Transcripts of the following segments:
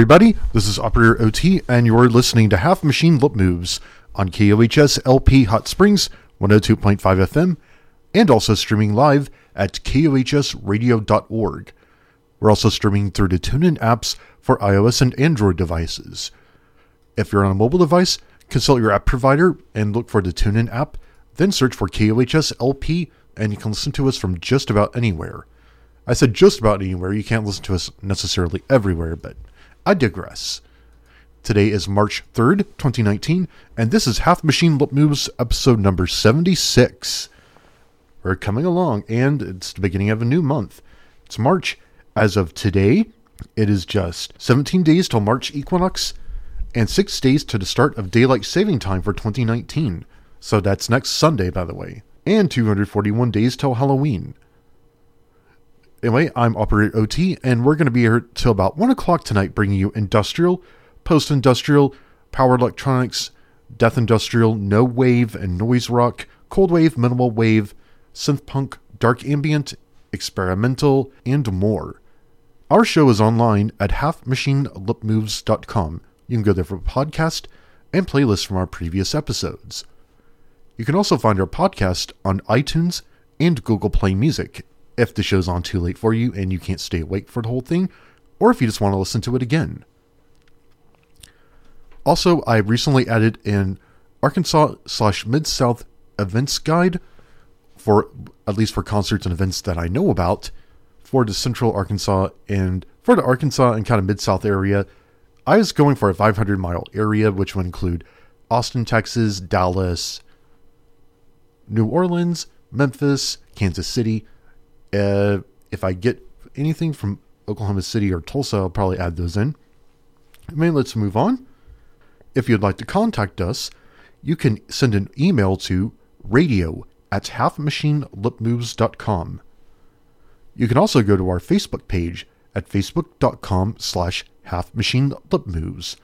everybody. This is Operator OT, and you're listening to Half Machine Lip Moves on KOHS LP Hot Springs 102.5 FM, and also streaming live at KOHSradio.org. We're also streaming through the TuneIn apps for iOS and Android devices. If you're on a mobile device, consult your app provider and look for the TuneIn app, then search for KOHS LP, and you can listen to us from just about anywhere. I said just about anywhere. You can't listen to us necessarily everywhere, but I digress. Today is March 3rd, 2019, and this is Half Machine Lip Moves episode number 76. We're coming along, and it's the beginning of a new month. It's March. As of today, it is just 17 days till March equinox and 6 days to the start of daylight saving time for 2019. So that's next Sunday, by the way, and 241 days till Halloween. Anyway, I'm Operator OT, and we're going to be here till about 1 o'clock tonight, bringing you industrial, post industrial, power electronics, death industrial, no wave and noise rock, cold wave, minimal wave, synth punk, dark ambient, experimental, and more. Our show is online at halfmachinelipmoves.com. You can go there for a podcast and playlists from our previous episodes. You can also find our podcast on iTunes and Google Play Music if the show's on too late for you and you can't stay awake for the whole thing, or if you just want to listen to it again. Also, I recently added an Arkansas slash Mid South events guide for at least for concerts and events that I know about for the Central Arkansas and for the Arkansas and kind of Mid South area. I was going for a 500 mile area, which would include Austin, Texas, Dallas, New Orleans, Memphis, Kansas City. Uh, if I get anything from Oklahoma City or Tulsa, I'll probably add those in. I mean, let's move on. If you'd like to contact us, you can send an email to radio at halfmachinelipmoves.com. You can also go to our Facebook page at facebook.com slash halfmachinelipmoves.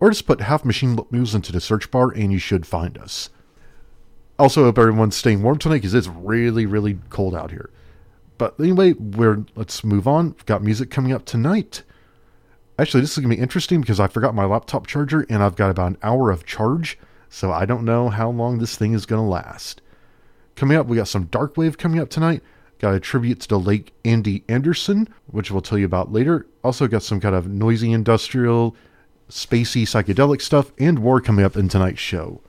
Or just put Half Machine Lip Moves into the search bar and you should find us. Also, hope everyone's staying warm tonight because it's really, really cold out here. But anyway, we're let's move on. We've got music coming up tonight. Actually, this is gonna be interesting because I forgot my laptop charger and I've got about an hour of charge, so I don't know how long this thing is gonna last. Coming up, we got some dark wave coming up tonight. Got a tribute to the late Andy Anderson, which we'll tell you about later. Also got some kind of noisy industrial, spacey psychedelic stuff, and more coming up in tonight's show.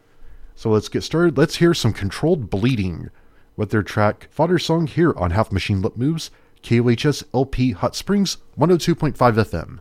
So let's get started. Let's hear some controlled bleeding with their track Fodder Song here on Half Machine Lip Moves, KOHS LP Hot Springs, 102.5 FM.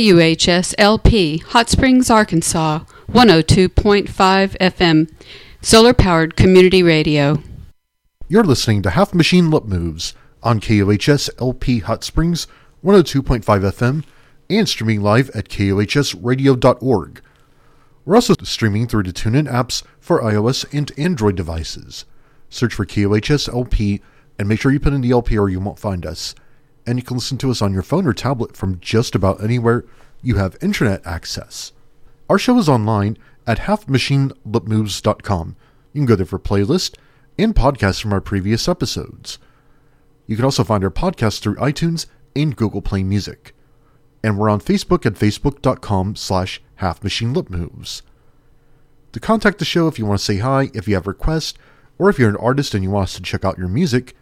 KUHS LP, Hot Springs, Arkansas, 102.5 FM, solar powered community radio. You're listening to Half Machine Lip Moves on KOHS LP Hot Springs 102.5 FM and streaming live at KOHSradio.org. We're also streaming through the TuneIn apps for iOS and Android devices. Search for KOHS LP and make sure you put in the LP or you won't find us. And you can listen to us on your phone or tablet from just about anywhere you have internet access. Our show is online at halfmachinelipmoves.com. You can go there for playlist and podcasts from our previous episodes. You can also find our podcast through iTunes and Google Play Music. And we're on Facebook at facebook.com slash halfmachinelipmoves. To contact the show if you want to say hi, if you have requests, or if you're an artist and you want us to check out your music,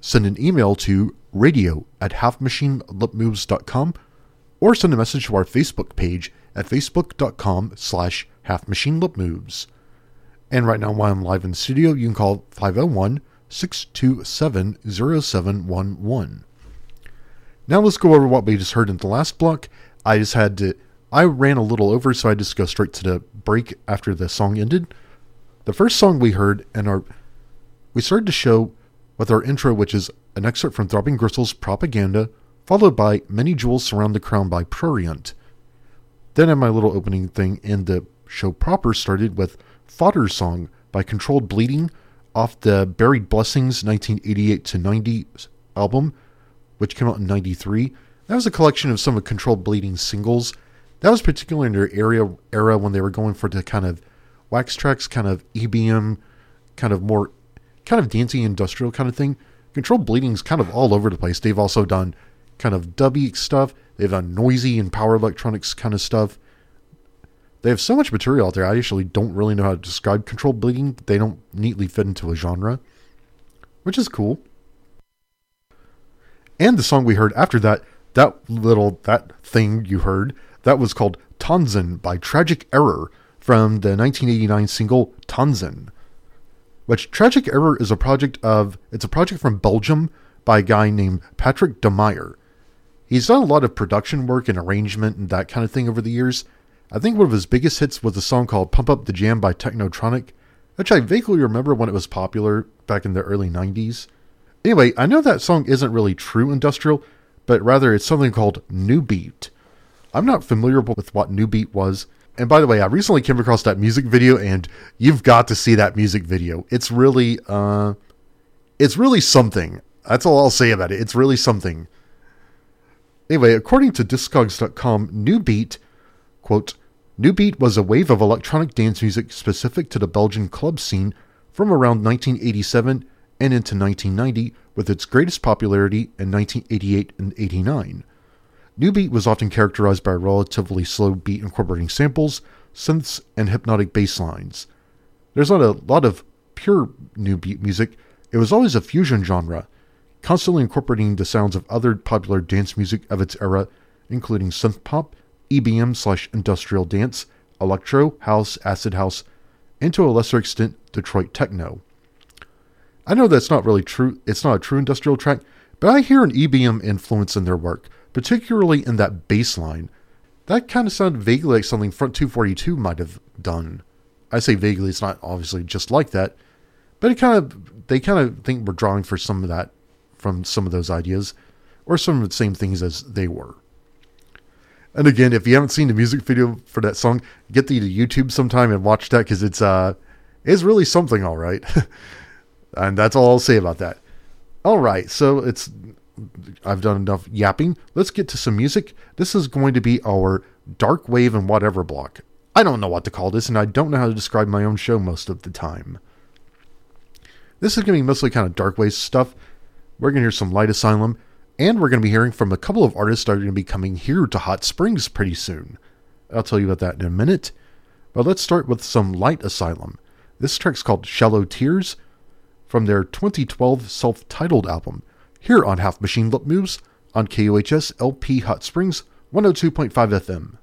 send an email to radio at halfmachinelipmoves.com or send a message to our Facebook page at facebook.com slash halfmachinelipmoves. And right now, while I'm live in studio, you can call 501 627 0711. Now let's go over what we just heard in the last block. I just had to. I ran a little over, so I just go straight to the break after the song ended. The first song we heard, and our we started to show with our intro, which is an excerpt from Throbbing Gristle's Propaganda, followed by Many Jewels Surround the Crown by Prurient. Then, in my little opening thing, and the show proper started with Fodder's Song by Controlled Bleeding off the Buried Blessings 1988 to 90 album, which came out in 93. That was a collection of some of Controlled Bleeding's singles. That was particularly in their area era when they were going for the kind of Wax Trax, kind of EBM, kind of more, kind of dancing industrial kind of thing. Controlled Bleeding's kind of all over the place. They've also done kind of dubby stuff. They've done noisy and power electronics kind of stuff. They have so much material out there. I actually don't really know how to describe controlled bleeding. They don't neatly fit into a genre, which is cool. And the song we heard after that, that little that thing you heard, that was called Tanzen by Tragic Error from the 1989 single Tanzen. Which Tragic Error is a project of it's a project from Belgium by a guy named Patrick de Meyer. He's done a lot of production work and arrangement and that kind of thing over the years. I think one of his biggest hits was a song called Pump Up the Jam by Technotronic, which I vaguely remember when it was popular back in the early 90s. Anyway, I know that song isn't really true industrial, but rather it's something called New Beat. I'm not familiar with what New Beat was. And by the way, I recently came across that music video and you've got to see that music video. It's really uh it's really something. That's all I'll say about it. It's really something. Anyway, according to Discogs.com, New Beat, quote, New Beat was a wave of electronic dance music specific to the Belgian club scene from around 1987 and into 1990, with its greatest popularity in 1988 and 89. New Beat was often characterized by a relatively slow beat incorporating samples, synths, and hypnotic bass lines. There's not a lot of pure new beat music, it was always a fusion genre, constantly incorporating the sounds of other popular dance music of its era, including synth pop, EBM slash industrial dance, electro, house, acid house, and to a lesser extent, Detroit techno. I know that's not really true, it's not a true industrial track, but I hear an EBM influence in their work, particularly in that bass line. That kind of sounded vaguely like something Front 242 might have done. I say vaguely, it's not obviously just like that, but it kind of, they kind of think we're drawing for some of that from some of those ideas, or some of the same things as they were. And again, if you haven't seen the music video for that song, get the YouTube sometime and watch that because it's uh, it's really something, all right. and that's all I'll say about that. All right, so it's I've done enough yapping. Let's get to some music. This is going to be our dark wave and whatever block. I don't know what to call this, and I don't know how to describe my own show most of the time. This is going to be mostly kind of dark wave stuff. We're going to hear some Light Asylum, and we're going to be hearing from a couple of artists that are going to be coming here to Hot Springs pretty soon. I'll tell you about that in a minute. But let's start with some Light Asylum. This track's called Shallow Tears from their 2012 self titled album, here on Half Machine Lip Moves on KUHS LP Hot Springs 102.5 FM.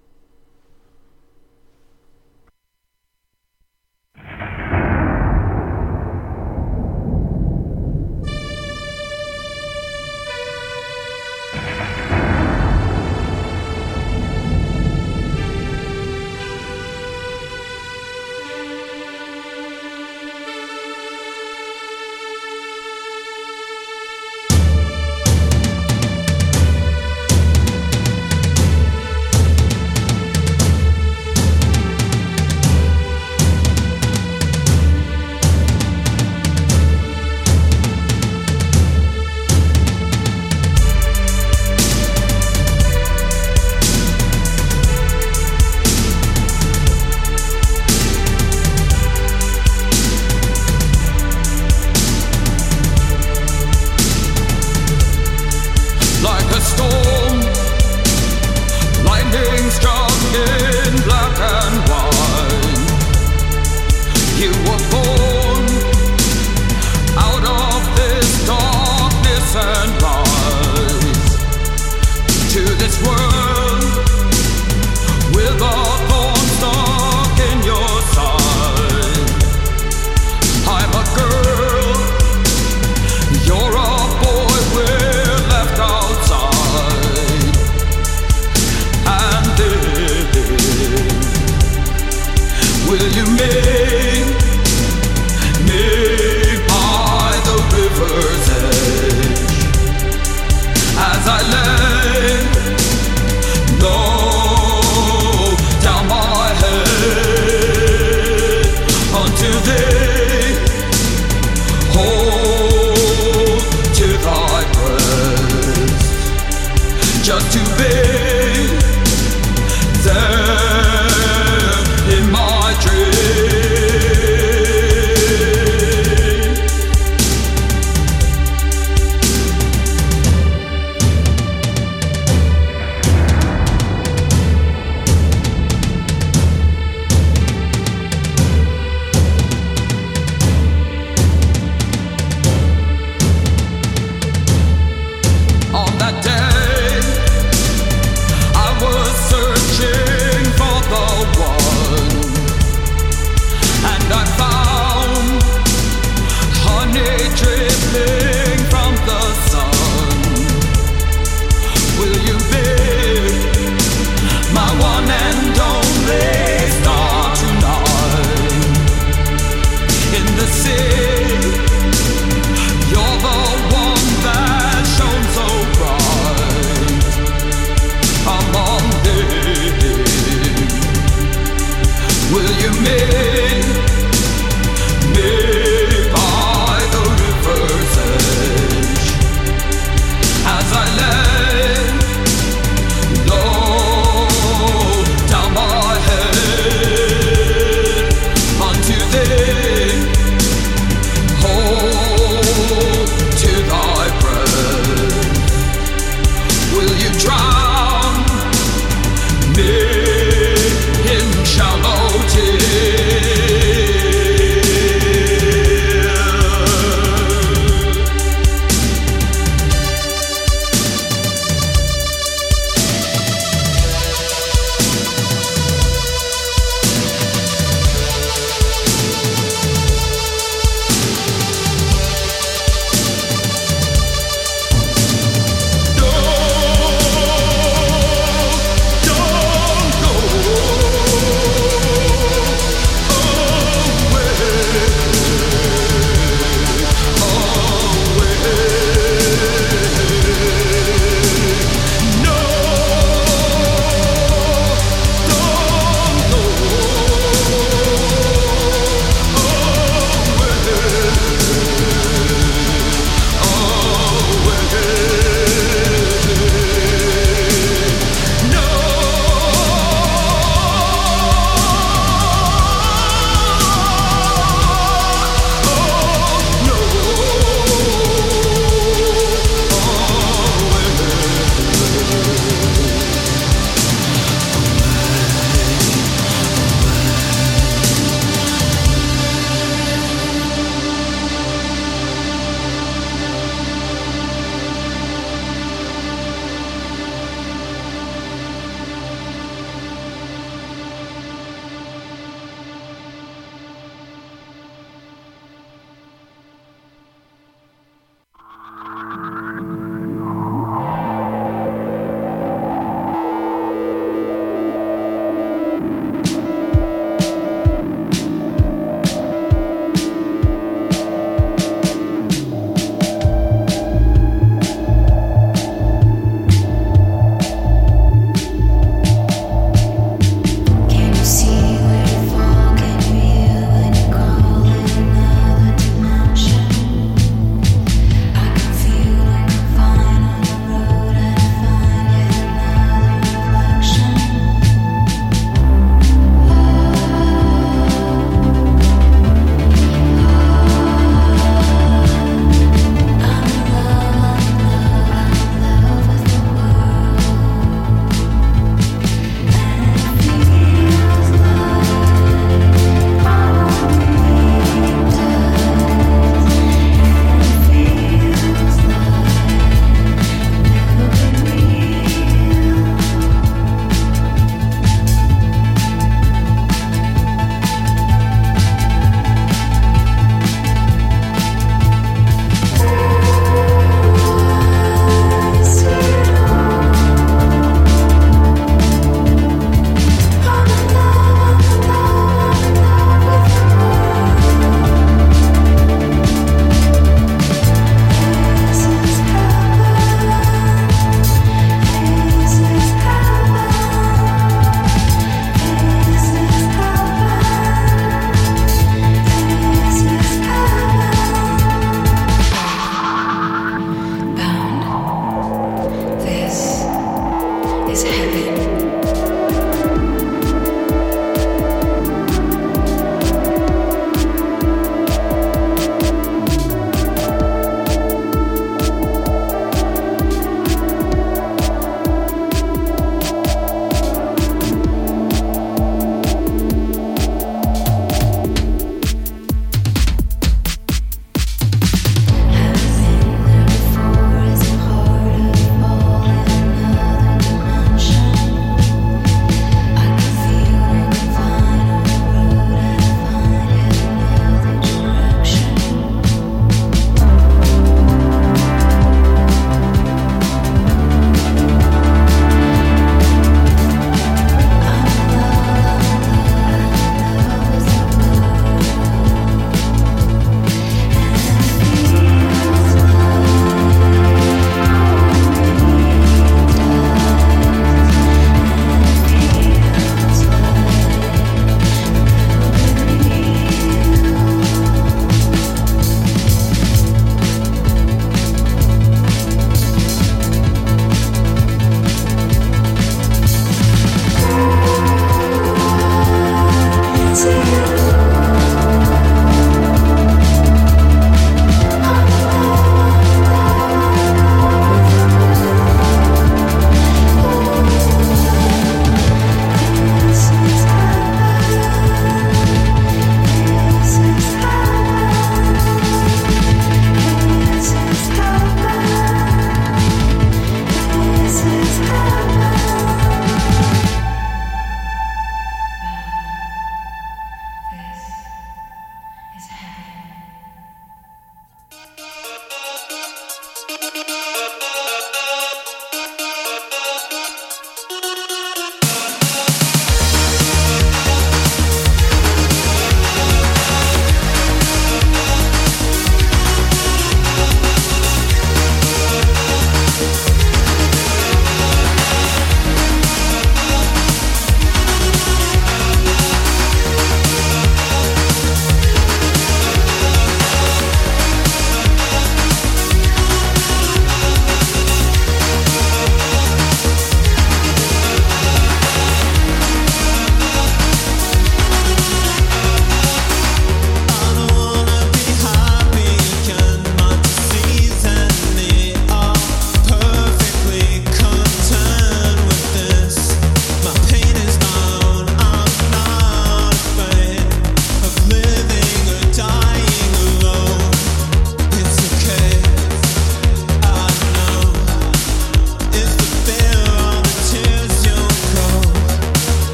is heavy.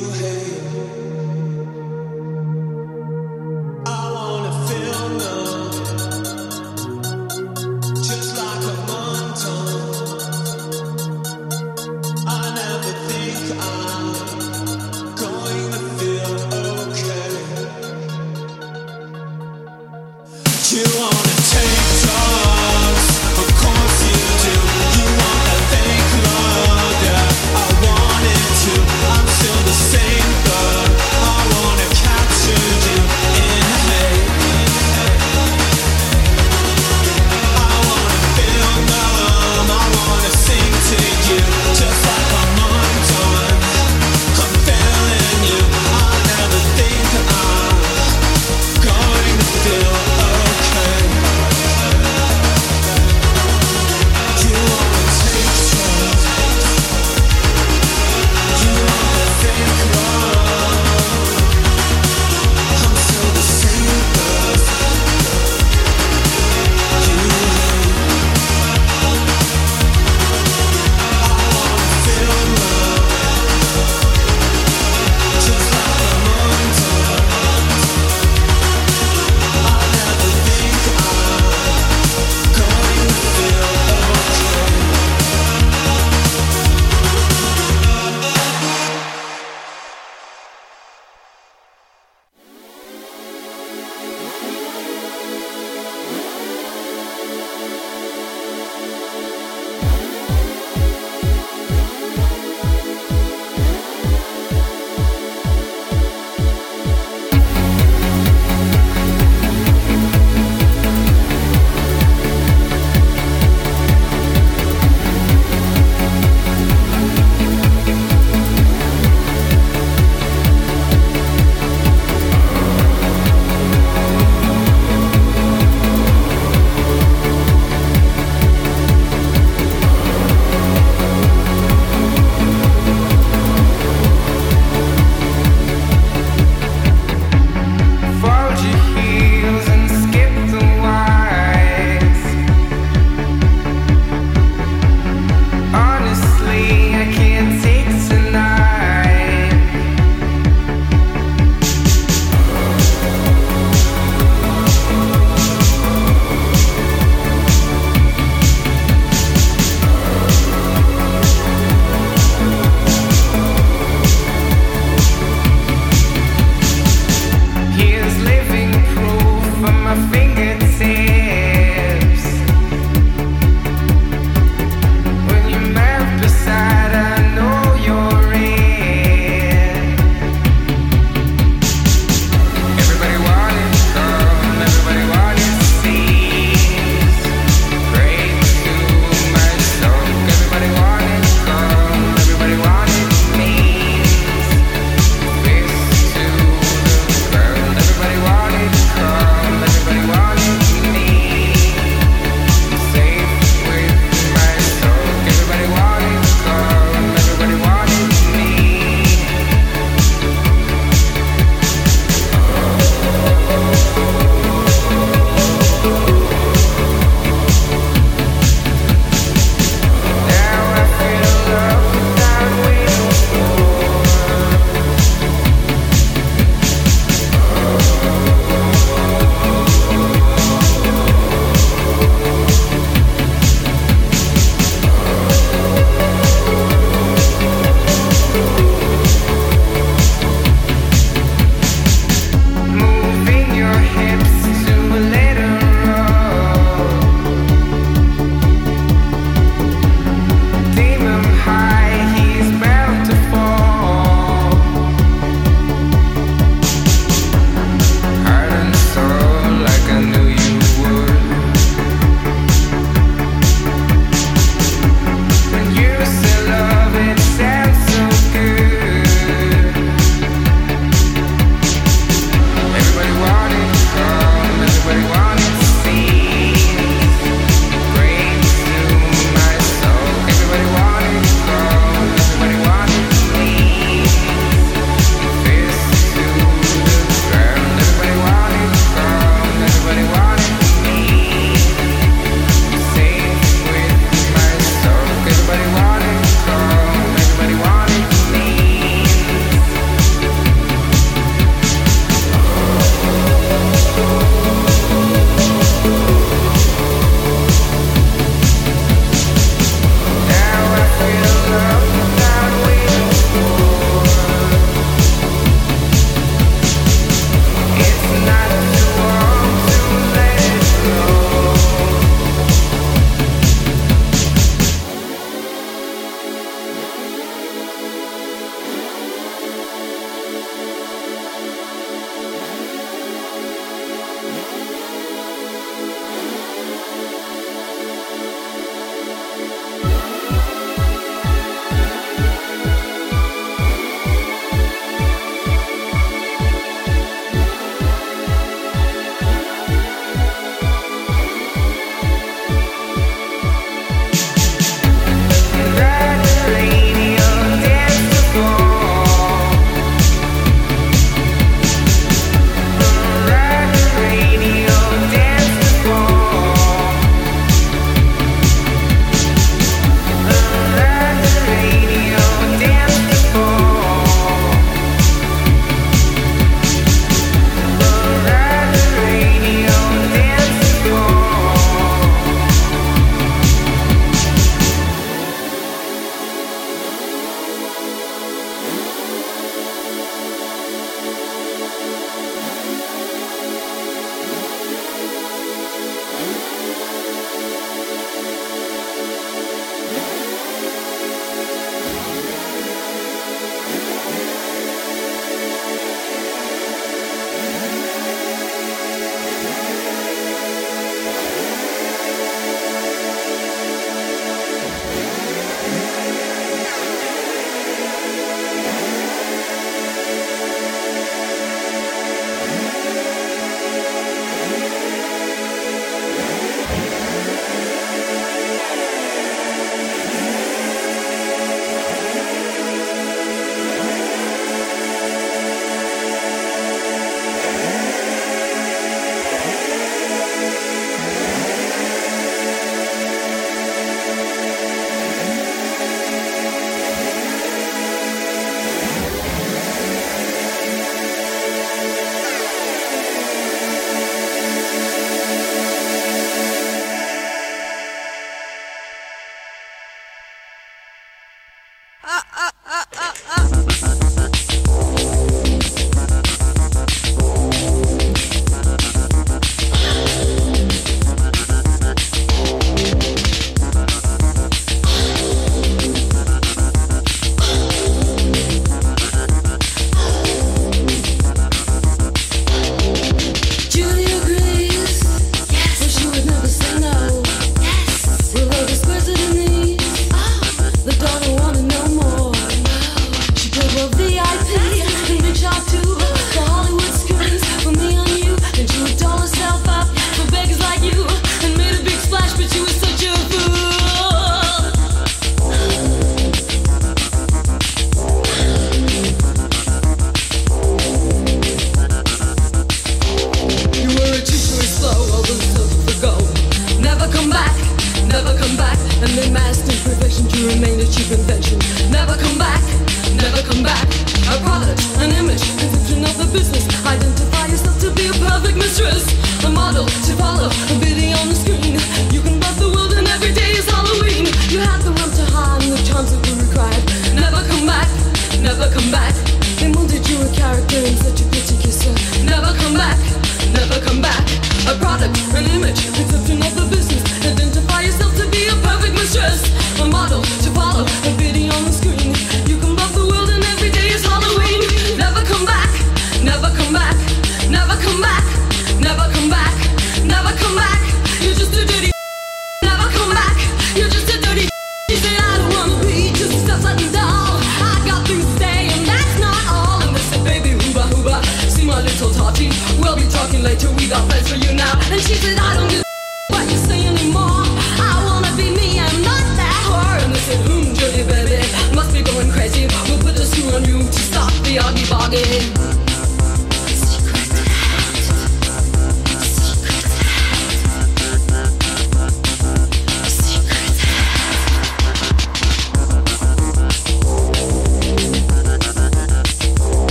Same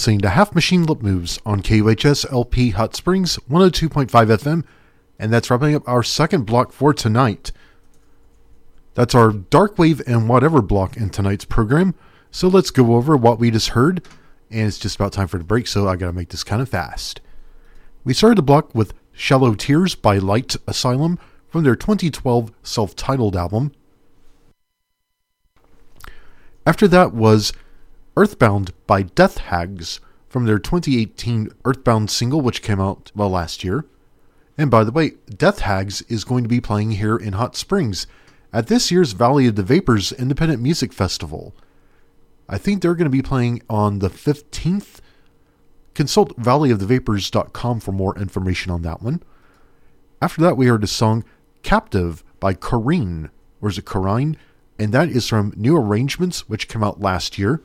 listening to Half Machine Lip Moves on KUHS LP Hot Springs 102.5 FM, and that's wrapping up our second block for tonight. That's our Dark Wave and Whatever block in tonight's program. So let's go over what we just heard, and it's just about time for the break, so I gotta make this kind of fast. We started the block with Shallow Tears by Light Asylum from their 2012 self titled album. After that was Earthbound by Death Hags from their 2018 Earthbound single, which came out, well, last year. And by the way, Death Hags is going to be playing here in Hot Springs at this year's Valley of the Vapors Independent Music Festival. I think they're going to be playing on the 15th. Consult valleyofthevapors.com for more information on that one. After that, we heard a song Captive by Korine, or is it Korine? And that is from New Arrangements, which came out last year.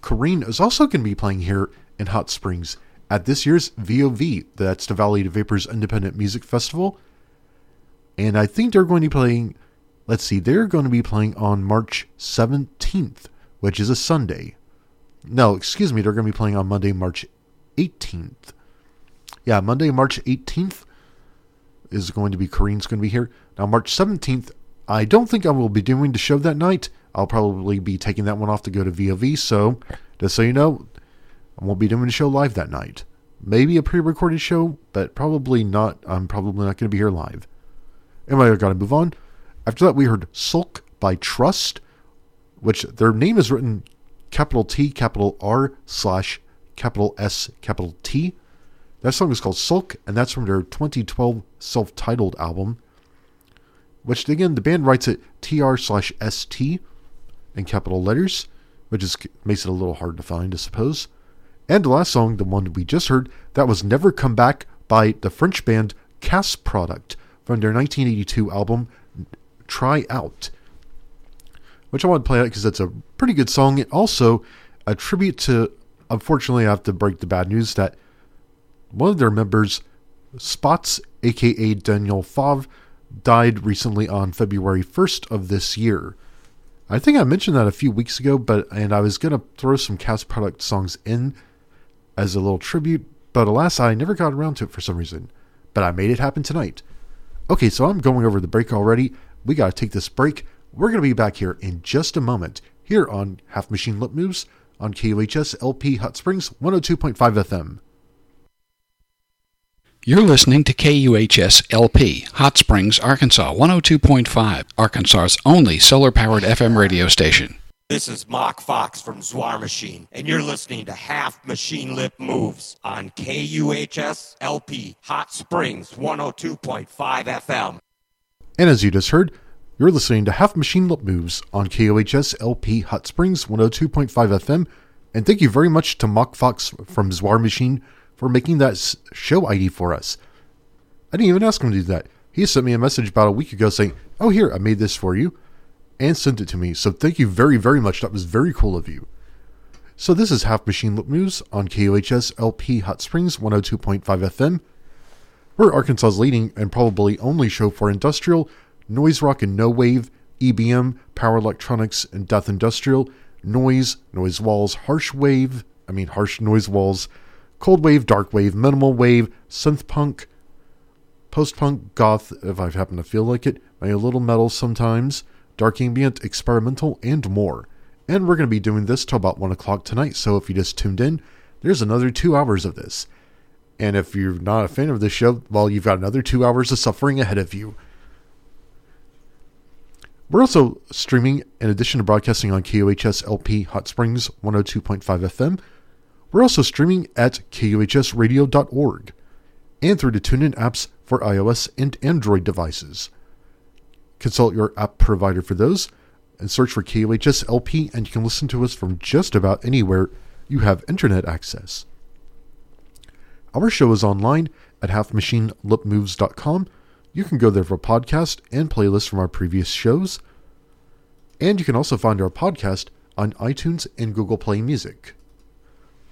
Korine is also going to be playing here in Hot Springs at this year's VOV, that's the Valley of Vapors Independent Music Festival. And I think they're going to be playing, let's see, they're going to be playing on March 17th, which is a Sunday. No, excuse me, they're going to be playing on Monday, March 18th. Yeah, Monday, March 18th is going to be Korine's going to be here. Now, March 17th, I don't think I will be doing the show that night. I'll probably be taking that one off to go to VOV, so just so you know, I won't be doing the show live that night. Maybe a pre recorded show, but probably not. I'm probably not going to be here live. Anyway, I got to move on. After that, we heard Sulk by Trust, which their name is written capital T, capital R, slash capital S, capital T. That song is called Sulk, and that's from their 2012 self titled album, which again, the band writes it TR slash ST in capital letters, which is makes it a little hard to find, I suppose. And the last song, the one we just heard, that was Never Come Back by the French band Kas Product from their 1982 album Try Out. Which I want to play out because it's a pretty good song. It also a tribute to, unfortunately, I have to break the bad news that one of their members, Spatsz, aka Daniel Favre, died recently on February 1st of this year. I think I mentioned that a few weeks ago, but and I was gonna throw some Kas Product songs in as a little tribute, but alas, I never got around to it for some reason. But I made it happen tonight. Okay, so I'm going over the break already. We gotta take this break. We're gonna be back here in just a moment here on Half Machine Lip Moves on KUHS LP Hot Springs 102.5 FM. You're listening to KUHS LP, Hot Springs, Arkansas, 102.5, Arkansas's only solar powered FM radio station. This is Mock Fox from Zwar Machine, and you're listening to Half Machine Lip Moves on KUHS LP Hot Springs 102.5 FM. And as you just heard, you're listening to Half Machine Lip Moves on KUHS LP Hot Springs 102.5 FM. And thank you very much to Mock Fox from Zwar Machine for making that show ID for us. I didn't even ask him to do that. He sent me a message about a week ago saying, Oh, here, I made this for you, and sent it to me. So thank you very, very much. That was very cool of you. So this is Half Machine Lip News on KUHS LP Hot Springs 102.5 FM. We're Arkansas's leading and probably only show for industrial, noise rock and no wave, EBM, power electronics and death industrial, noise, noise walls, harsh wave, I mean harsh noise walls, cold wave, dark wave, minimal wave, synth punk, post punk, goth, if I happen to feel like it, maybe a little metal sometimes, dark ambient, experimental, and more. And we're going to be doing this till about 1 o'clock tonight, so if you just tuned in, there's another two hours of this. And if you're not a fan of this show, well, you've got another two hours of suffering ahead of you. We're also streaming, in addition to broadcasting on KUHS LP Hot Springs 102.5 FM, we're also streaming at KUHSradio.org and through the TuneIn apps for iOS and Android devices. Consult your app provider for those and search for KUHS LP, and you can listen to us from just about anywhere you have internet access. Our show is online at halfmachinelipmoves.com. You can go there for podcast and playlists from our previous shows. And you can also find our podcast on iTunes and Google Play Music.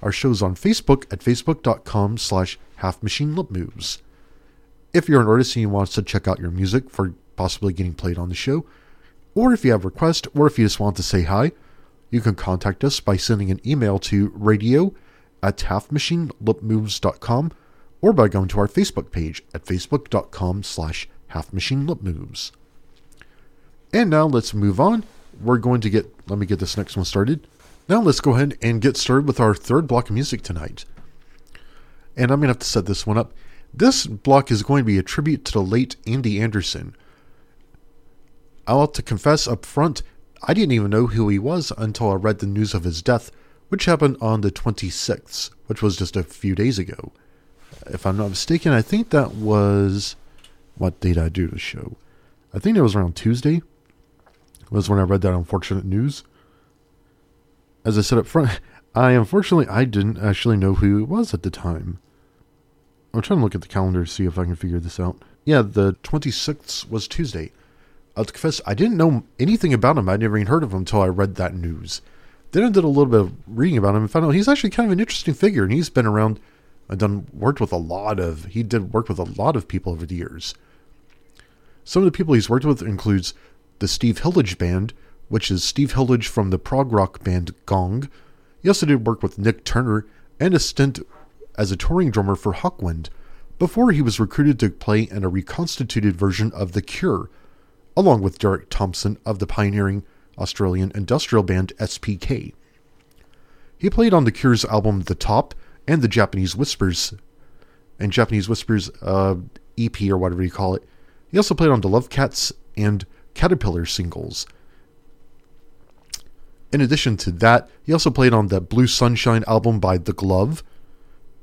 Our show's on Facebook at facebook.com slash halfmachinelipmoves. If you're an artist and you want us to check out your music for possibly getting played on the show, or if you have a request, or if you just want to say hi, you can contact us by sending an email to radio at halfmachinelipmoves.com or by going to our Facebook page at facebook.com slash halfmachinelipmoves. And now let's move on. We're going to get, let me get this next one started. Now let's go ahead and get started with our third block of music tonight. And I'm going to have to set this one up. This block is going to be a tribute to the late Andy Anderson. I'll have to confess up front, I didn't even know who he was until I read the news of his death, which happened on the 26th, which was just a few days ago. If I'm not mistaken, I think that was. What date I do the show? I think it was around Tuesday, was when I read that unfortunate news. As I said up front, I unfortunately I didn't actually know who he was at the time. I'm trying to look at the calendar to see if I can figure this out. Yeah, the 26th was Tuesday. I'll confess, I didn't know anything about him. I'd never even heard of him until I read that news. Then I did a little bit of reading about him and found out he's actually kind of an interesting figure, and he's been around and done worked with a lot of he did work with a lot of people over the years. Some of the people he's worked with includes the Steve Hillage Band, which is Steve Hillage from the prog rock band Gong. He also did work with Nik Turner and a stint as a touring drummer for Hawkwind before he was recruited to play in a reconstituted version of The Cure, along with Derek Thompson of the pioneering Australian industrial band SPK. He played on The Cure's album The Top and the Japanese Whispers, and Japanese Whispers uh, EP or whatever you call it. He also played on the Love Cats and Caterpillar singles. In addition to that, he also played on the Blue Sunshine album by The Glove,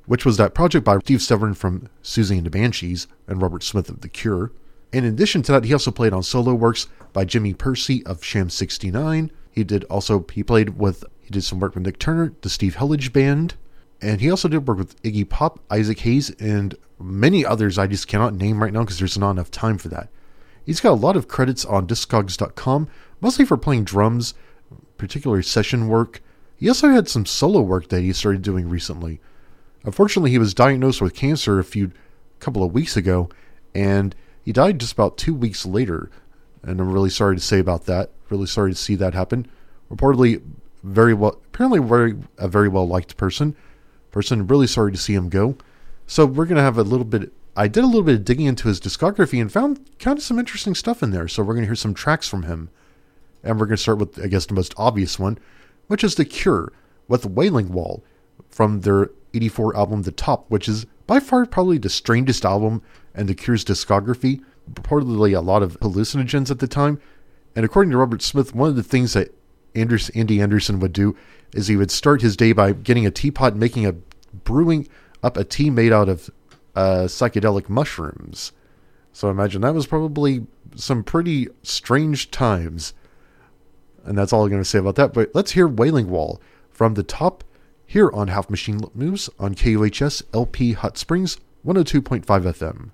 which was that project by Steve Severin from Siouxsie and the Banshees and Robert Smith of The Cure. In addition to that, he also played on solo works by Jimmy Pursey of Sham 69. He did also he played with he did some work with Nik Turner, the Steve Hillage band, and he also did work with Iggy Pop, Isaac Hayes, and many others I just cannot name right now because there's not enough time for that. He's got a lot of credits on Discogs.com, mostly for playing drums, particularly session work. He also had some solo work that he started doing recently. Unfortunately, he was diagnosed with cancer a few couple of weeks ago, and he died just about two weeks later. And I'm really sorry to say about that. Really sorry to see that happen. Reportedly, very well, apparently, very a very well liked person. Person, really sorry to see him go. So we're gonna have a little bit. I did a little bit of digging into his discography and found kind of some interesting stuff in there. So we're gonna hear some tracks from him, and we're gonna start with I guess the most obvious one, which is The Cure with Wailing Wall from their 84 album The Top, which is by far probably the strangest album in The Cure's discography. Reportedly, a lot of hallucinogens at the time. And according to Robert Smith, one of the things that Anders, Andy Anderson would do is he would start his day by getting a teapot and making a brewing up a tea made out of uh, psychedelic mushrooms. So imagine that was probably some pretty strange times. And that's all I'm going to say about that. But let's hear Wailing Wall from the top here on Half Machine Moves on KUHS LP Hot Springs 102.5 FM.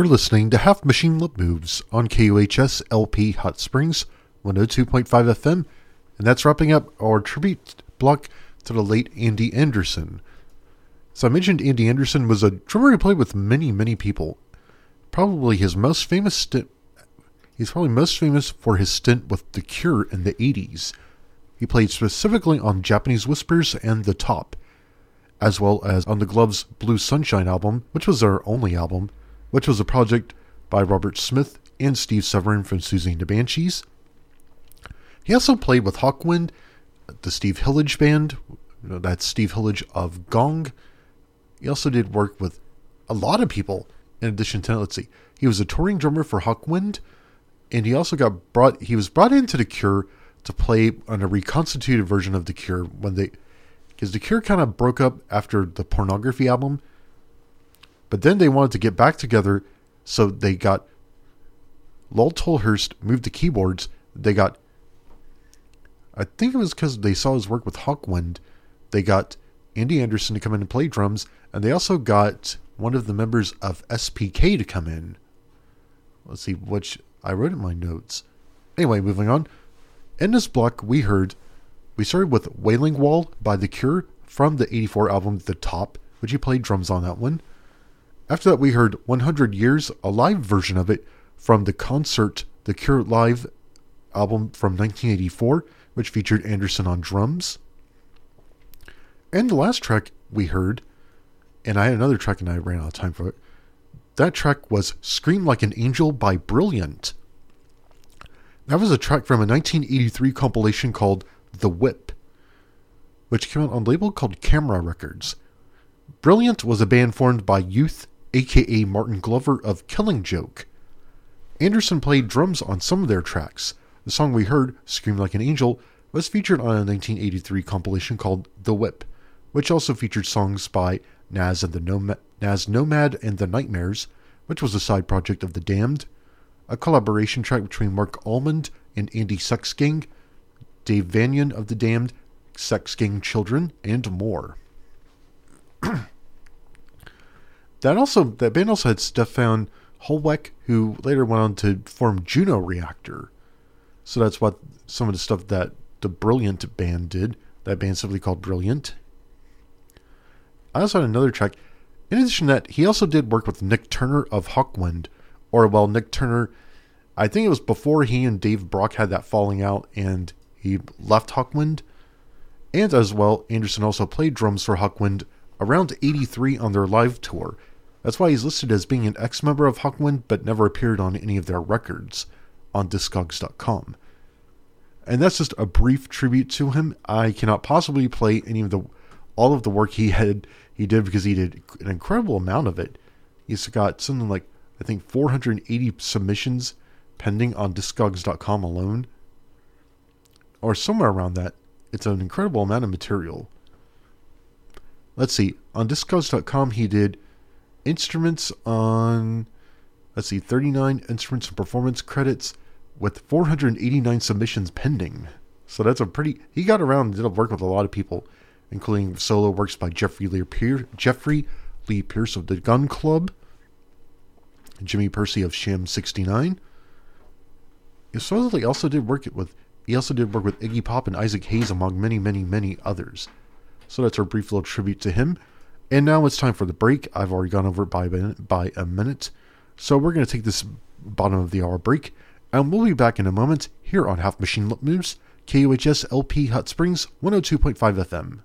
You're listening to Half Machine Lip Moves on KUHS LP Hot Springs 102.5 FM, and that's wrapping up our tribute block to the late Andy Anderson. So I mentioned Andy Anderson was a drummer who played with many, many people. Probably his most famous stint, he's probably most famous for his stint with The Cure in the 80s. He played specifically on Japanese Whispers and The Top, as well as on the Gloves Blue Sunshine album, which was their only album, which was a project by Robert Smith and Steve Severin from and the Banshees. He also played with Hawkwind, the Steve Hillage band. That's Steve Hillage of Gong. He also did work with a lot of people. In addition to, let's see, he was a touring drummer for Hawkwind, and he also got brought. He was brought into the Cure to play on a reconstituted version of the Cure when they, because the Cure kind of broke up after the pornography album, but then they wanted to get back together, so they got Lol Tolhurst moved the keyboards. They got, I think it was because they saw his work with Hawkwind. They got Andy Anderson to come in and play drums, and they also got one of the members of SPK to come in. Let's see, which I wrote in my notes. Anyway, moving on. In this block, we heard, we started with Wailing Wall by The Cure from the 84 album The Top, which he played drums on that one. After that, we heard 100 Years, a live version of it from the concert The Cure Live album from 1984, which featured Anderson on drums. And the last track we heard, and I had another track and I ran out of time for it. That track was Scream Like an Angel by Brilliant. That was a track from a 1983 compilation called The Whip, which came out on a label called Camera Records. Brilliant was a band formed by Youth, aka Martin Glover of Killing Joke. Anderson played drums on some of their tracks. The song we heard, Scream Like an Angel, was featured on a 1983 compilation called The Whip, which also featured songs by Naz and the Nomad, Naz Nomad and the Nightmares, which was a side project of The Damned, a collaboration track between Marc Almond and Andi Sex Gang, Dave Vanian of The Damned, Sex Children, and more. that also that band also had Stefan Holweck, who later went on to form Juno Reactor. So that's what some of the stuff that the Brilliant band did. That band simply called Brilliant. I also had another track. In addition to that, he also did work with Nik Turner of Hawkwind, or well, Nik Turner. I think it was before he and Dave Brock had that falling out, and he left Hawkwind. And as well, Anderson also played drums for Hawkwind around 83 on their live tour. That's why he's listed as being an ex member of Hawkwind, but never appeared on any of their records on Discogs.com. And that's just a brief tribute to him. I cannot possibly play any of the all of the work he had he did because he did an incredible amount of it. He's got something like I think 480 submissions pending on Discogs.com alone, or somewhere around that. It's an incredible amount of material. Let's see. On Discogs.com, he did instruments on let's see 39 instruments and performance credits with 489 submissions pending. So that's a pretty he got around and did work with a lot of people including solo works by jeffrey lee pierce jeffrey lee pierce of the gun club jimmy pursey of sham 69 he supposedly also did work with he also did work with iggy pop and isaac hayes among many many many others. So that's our brief little tribute to him and now it's time for the break. I've already gone over it by, by a minute. So we're going to take this bottom of the hour break. And we'll be back in a moment here on Half Machine Lip Moves, KUHS LP Hot Springs 102.5 FM.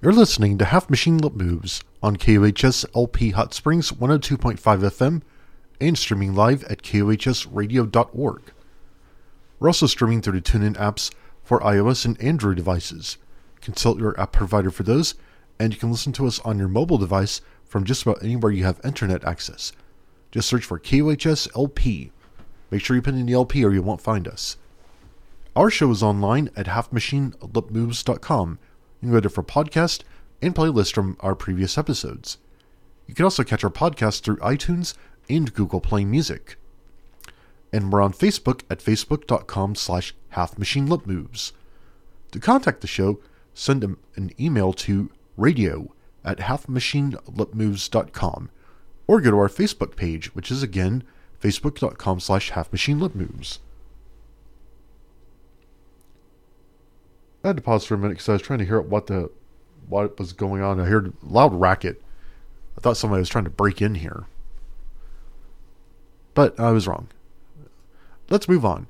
You're listening to Half Machine Lip Moves on KUHS LP Hot Springs 102.5 FM and streaming live at KUHSradio.org. We're also streaming through the TuneIn apps for iOS and Android devices. Consult your app provider for those, and you can listen to us on your mobile device from just about anywhere you have internet access. Just search for KUHS LP. Make sure you put in the LP or you won't find us. Our show is online at halfmachinelipmoves.com. You can go there for podcast and playlist from our previous episodes. You can also catch our podcast through iTunes and Google Play Music. And we're on Facebook at facebook.com slash halfmachinelipmoves. To contact the show, send an email to radio at halfmachinelipmoves.com. or go to our Facebook page, which is again facebook.com slash halfmachinelipmoves. I had to pause for a minute because I was trying to hear what the what was going on. I heard loud racket. I thought somebody was trying to break in here. But I was wrong. Let's move on.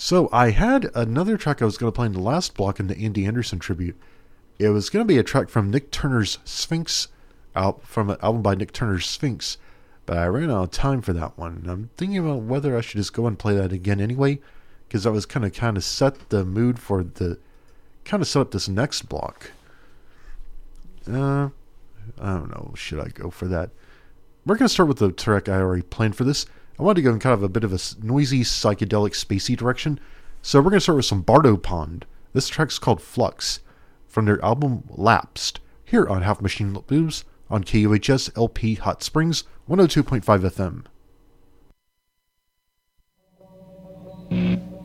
So I had another track I was going to play in the last block in the Andy Anderson tribute. It was going to be a track from Nik Turner's Sphinx, out from an album by Nik Turner's Sphinx, but I ran out of time for that one. I'm thinking about whether I should just go and play that again anyway, because I was kind of kind of set the mood for the kind of set up this next block. Uh, I don't know. Should I go for that? We're going to start with the track I already planned for this. I wanted to go in kind of a bit of a noisy, psychedelic, spacey direction. So we're going to start with some Bardo Pond. This track's called Flux from their album Lapsed here on Half Machine Moves on KUHS LP Hot Springs 102.5 FM.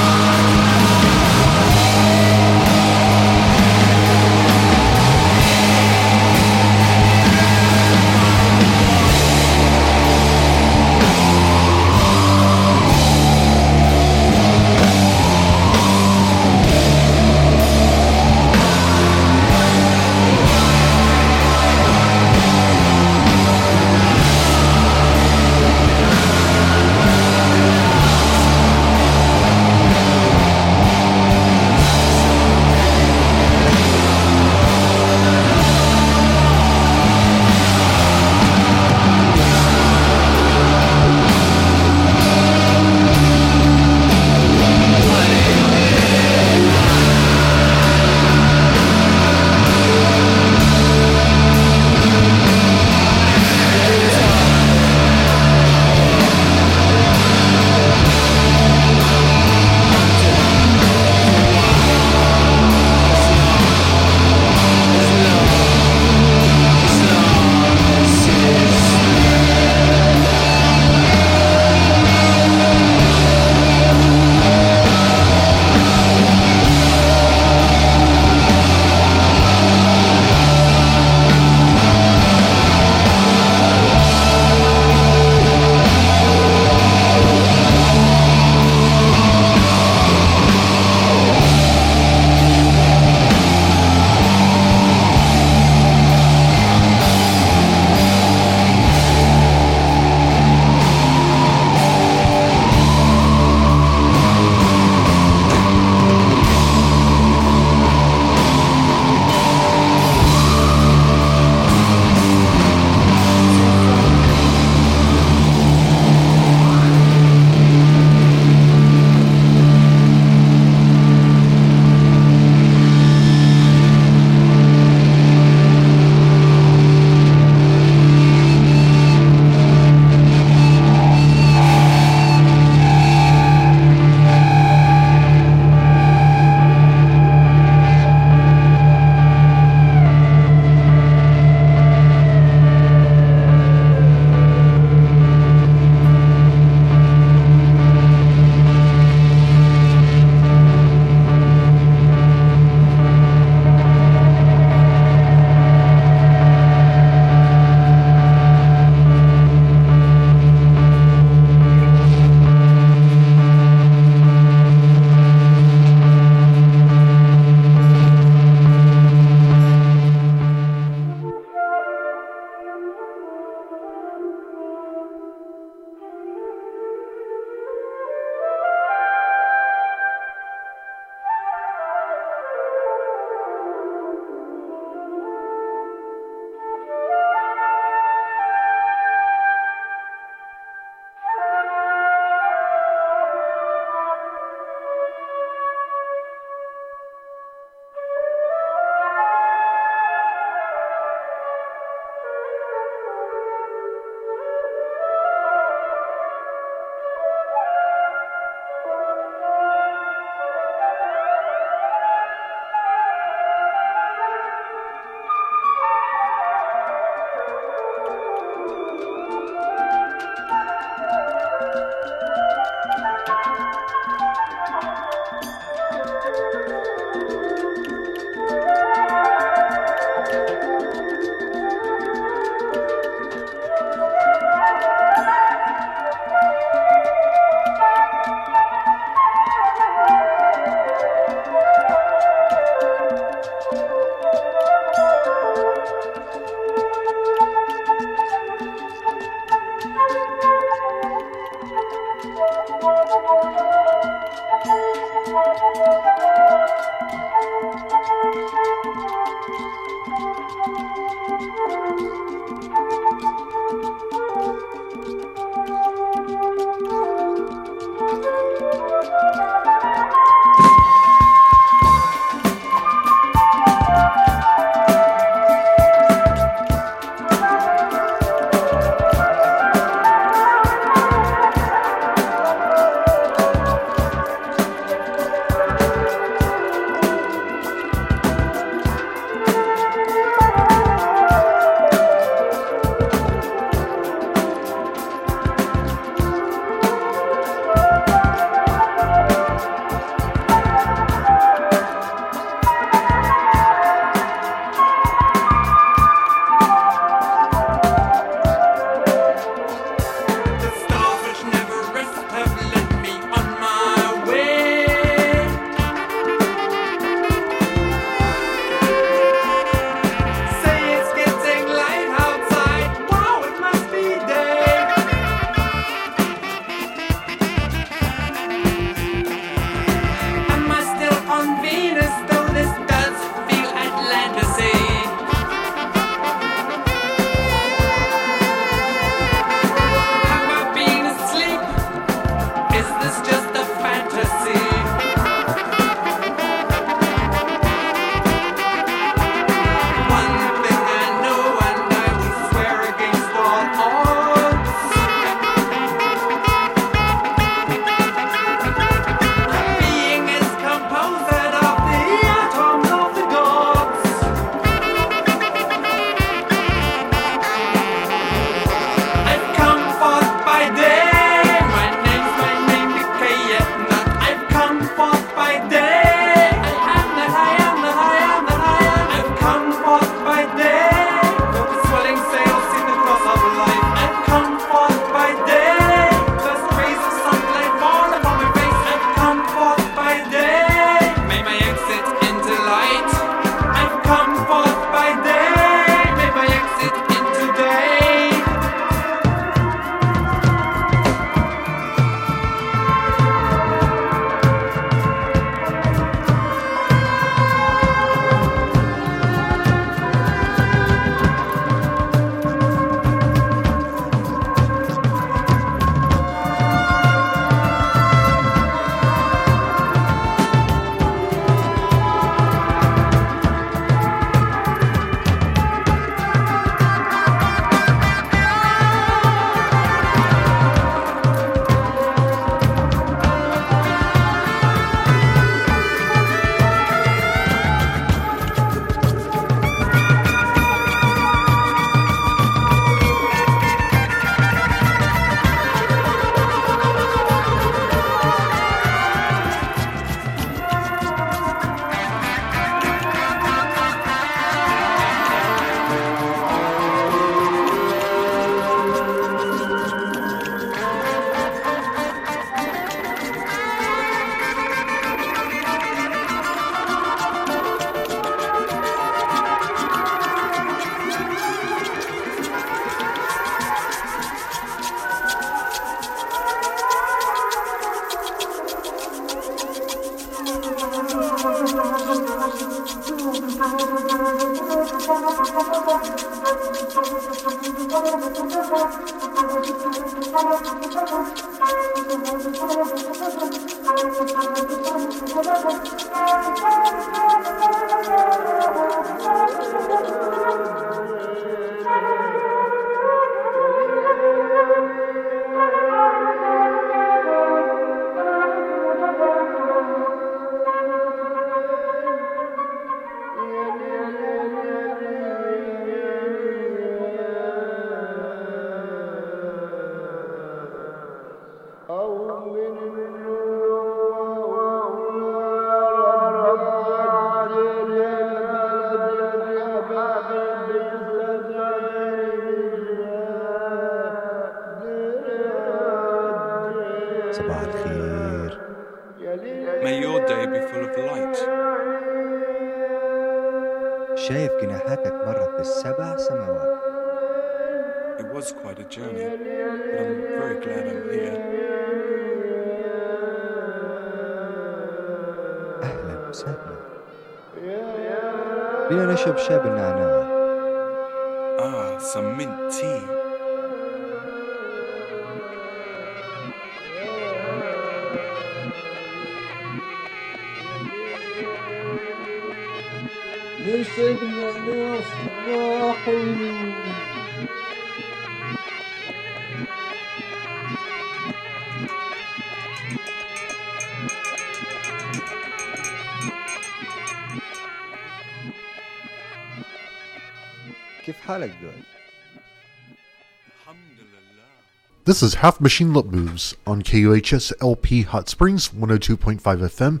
This is Half Machine Lip Moves on KUHS LP Hot Springs 102.5 FM,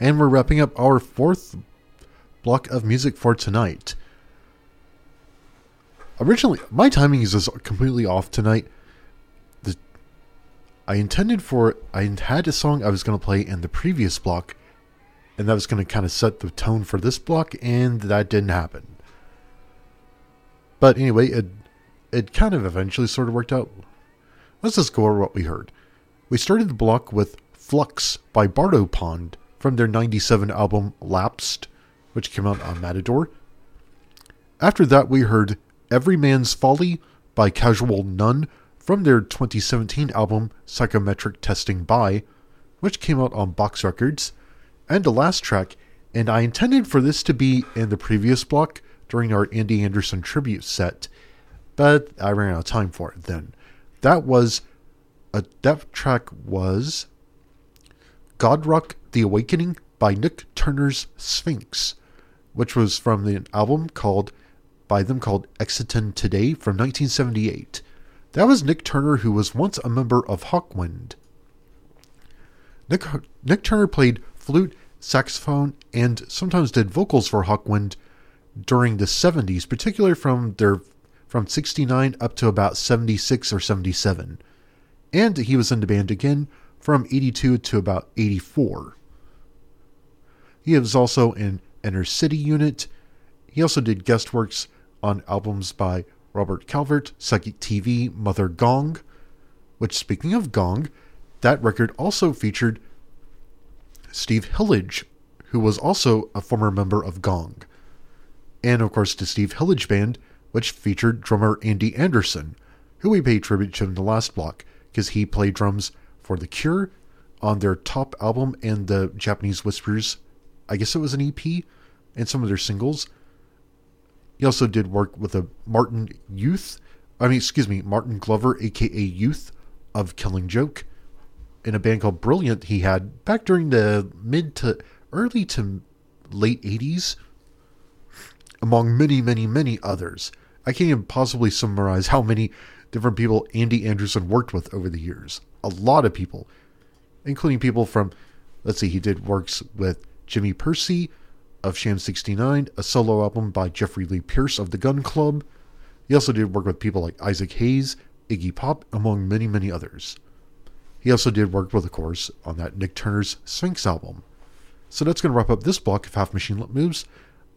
and we're wrapping up our fourth block of music for tonight. Originally, my timing is just completely off tonight. The, I intended for, I had a song I was going to play in the previous block, and that was going to kind of set the tone for this block, and that didn't happen. But anyway, it it kind of eventually sort of worked out. Let's just go over what we heard. We started the block with Flux by Bardo Pond from their 97 album Lapsed, which came out on Matador. After that, we heard Every Man's Folly by Casual Nun from their 2017 album Psychometric Testing By, which came out on Box Records. And the last track, and I intended for this to be in the previous block during our Andy Anderson tribute set, but I ran out of time for it then. That was a that track was God Rock The Awakening by Nik Turner's Sphinx, which was from the album called by them called Xitintoday from 1978. That was Nik Turner who was once a member of Hawkwind. Nik Nik Turner played flute, saxophone, and sometimes did vocals for Hawkwind during the 70s, particularly from their from 69 up to about 76 or 77. And he was in the band again from 82 to about 84. He was also in Inner City Unit. He also did guest works on albums by Robert Calvert, Psychic TV, Mother Gong, which, speaking of Gong, that record also featured Steve Hillage, who was also a former member of Gong. And of course, the Steve Hillage Band, which featured drummer Andy Anderson, who we paid tribute to in the last block because he played drums for The Cure on their top album and the Japanese Whispers, I guess it was an EP, and some of their singles. He also did work with a Martin Youth, I mean, excuse me, Martin Glover, aka Youth of Killing Joke, in a band called Brilliant he had back during the mid to early to late 80s, among many, many, many others. I can't even possibly summarize how many different people Andy Anderson worked with over the years. A lot of people, including people from, let's see, he did works with Jimmy Pursey of Sham 69, a solo album by Jeffrey Lee Pierce of the Gun Club. He also did work with people like Isaac Hayes, Iggy Pop, among many, many others. He also did work with, of course, on that Nik Turner's Sphinx album. So that's going to wrap up this block of Half Machine Moves.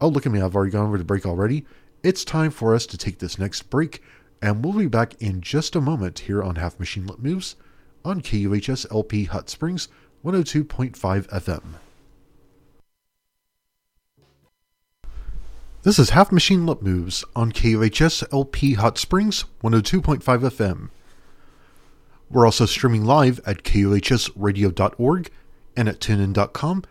Oh, look at me, I've already gone over the break already. It's time for us to take this next break, and we'll be back in just a moment here on Half Machine Lip Moves on KUHS LP Hot Springs 102.5 FM. This is Half Machine Lip Moves on KUHS LP Hot Springs 102.5 FM. We're also streaming live at kuhsradio.org and at tunein.com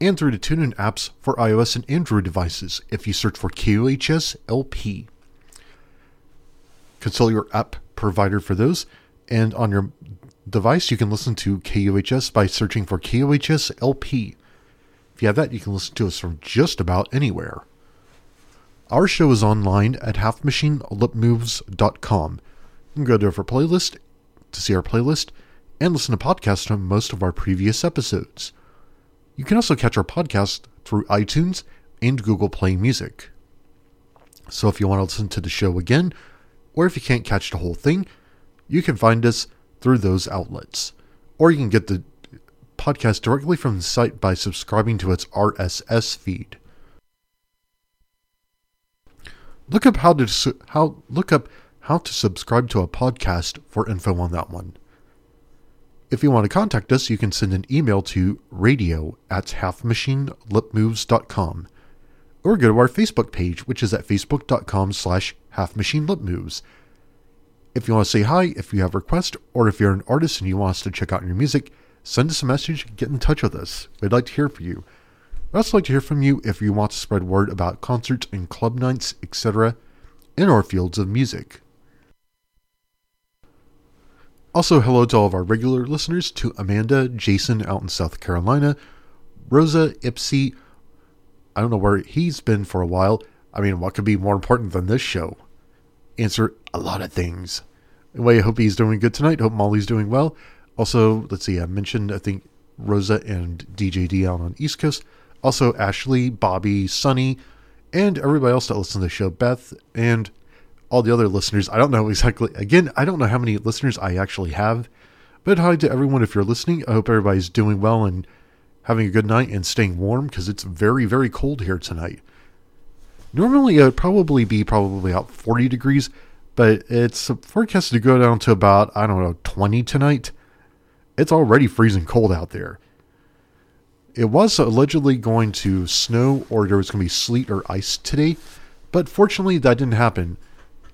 and through the TuneIn apps for iOS and Android devices if you search for KUHS LP. Consult your app provider for those, and on your device you can listen to KUHS by searching for KUHS LP. If you have that, you can listen to us from just about anywhere. Our show is online at halfmachinelipmoves.com. You can go to our playlist to see our playlist and listen to podcasts from most of our previous episodes. You can also catch our podcast through iTunes and Google Play Music. So if you want to listen to the show again, or if you can't catch the whole thing, you can find us through those outlets. Or you can get the podcast directly from the site by subscribing to its RSS feed. Look up how to su- how look up how to subscribe to a podcast for info on that one. If you want to contact us, you can send an email to radio at halfmachinelipmoves.com or go to our Facebook page, which is at facebook.com slash halfmachinelipmoves. If you want to say hi, if you have a request, or if you're an artist and you want us to check out your music, send us a message, get in touch with us. We'd like to hear from you. We'd also like to hear from you if you want to spread word about concerts and club nights, etc., in our fields of music. Also, hello to all of our regular listeners, to Amanda, Jason out in South Carolina, Rosa, Ipsy. I don't know where he's been for a while. I mean, what could be more important than this show? Answer a lot of things. Anyway, I hope he's doing good tonight. Hope Molly's doing well. Also, let's see, I mentioned, I think, Rosa and DJD out on East Coast. Also, Ashley, Bobby, Sunny, and everybody else that listens to the show, Beth, and all the other listeners. I don't know exactly, again, I don't know how many listeners I actually have, but hi to everyone if you're listening. I hope everybody's doing well and having a good night and staying warm because it's very, very cold here tonight. Normally, it would probably be probably about 40 degrees, but it's forecasted to go down to about, I don't know, 20 tonight. It's already freezing cold out there. It was allegedly going to snow or there was going to be sleet or ice today, but fortunately that didn't happen.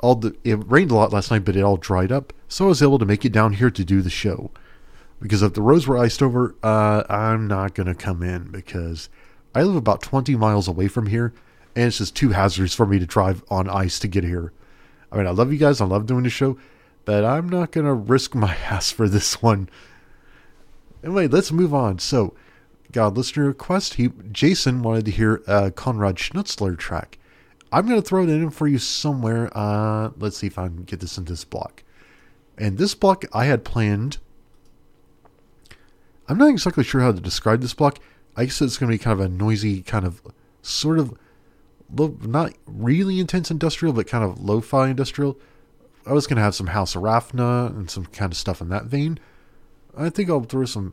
All the it rained a lot last night, but it all dried up, so I was able to make it down here to do the show. Because if the roads were iced over, uh, I'm not to come in because I live about 20 miles away from here, and it's just too hazardous for me to drive on ice to get here. I mean, I love you guys, I love doing the show, but I'm not to risk my ass for this one. Anyway, let's move on. So, God listener request. He Jason wanted to hear a Conrad Schnitzler track. I'm gonna throw it in for you somewhere. Uh, let's see if I can get this in this block. And this block I had planned. I'm not exactly sure how to describe this block. I guess it's gonna be kind of a noisy, kind of, sort of, not really intense industrial, but kind of lo-fi industrial. I was gonna have some Haus Arafna and some kind of stuff in that vein. I think I'll throw some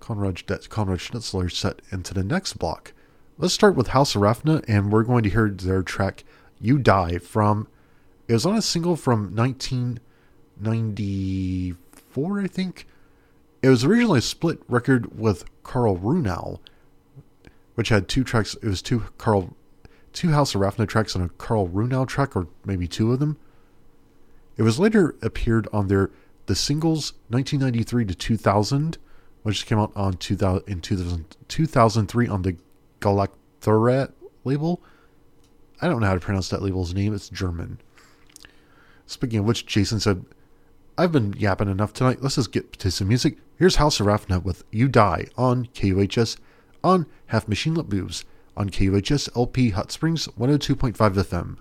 Conrad, Conrad Schnitzler set into the next block. Let's start with Haus Arafna, and we're going to hear their track You Die from. It was on a single from 1994, I think. It was originally a split record with Karl Runau, which had two tracks. It was two Carl, two Haus Arafna tracks and a Karl Runau track, or maybe two of them. It was later appeared on their the singles 1993 to 2000, which came out on 2000 in 2000, 2003 on the Galactorette label. I don't know how to pronounce that label's name. It's German. Speaking of which, Jason said, I've been yapping enough tonight. Let's just get to some music. Here's House of with You Die on KUHS on Half Machine Lip Moves on KUHS LP Hot Springs 102.5 FM.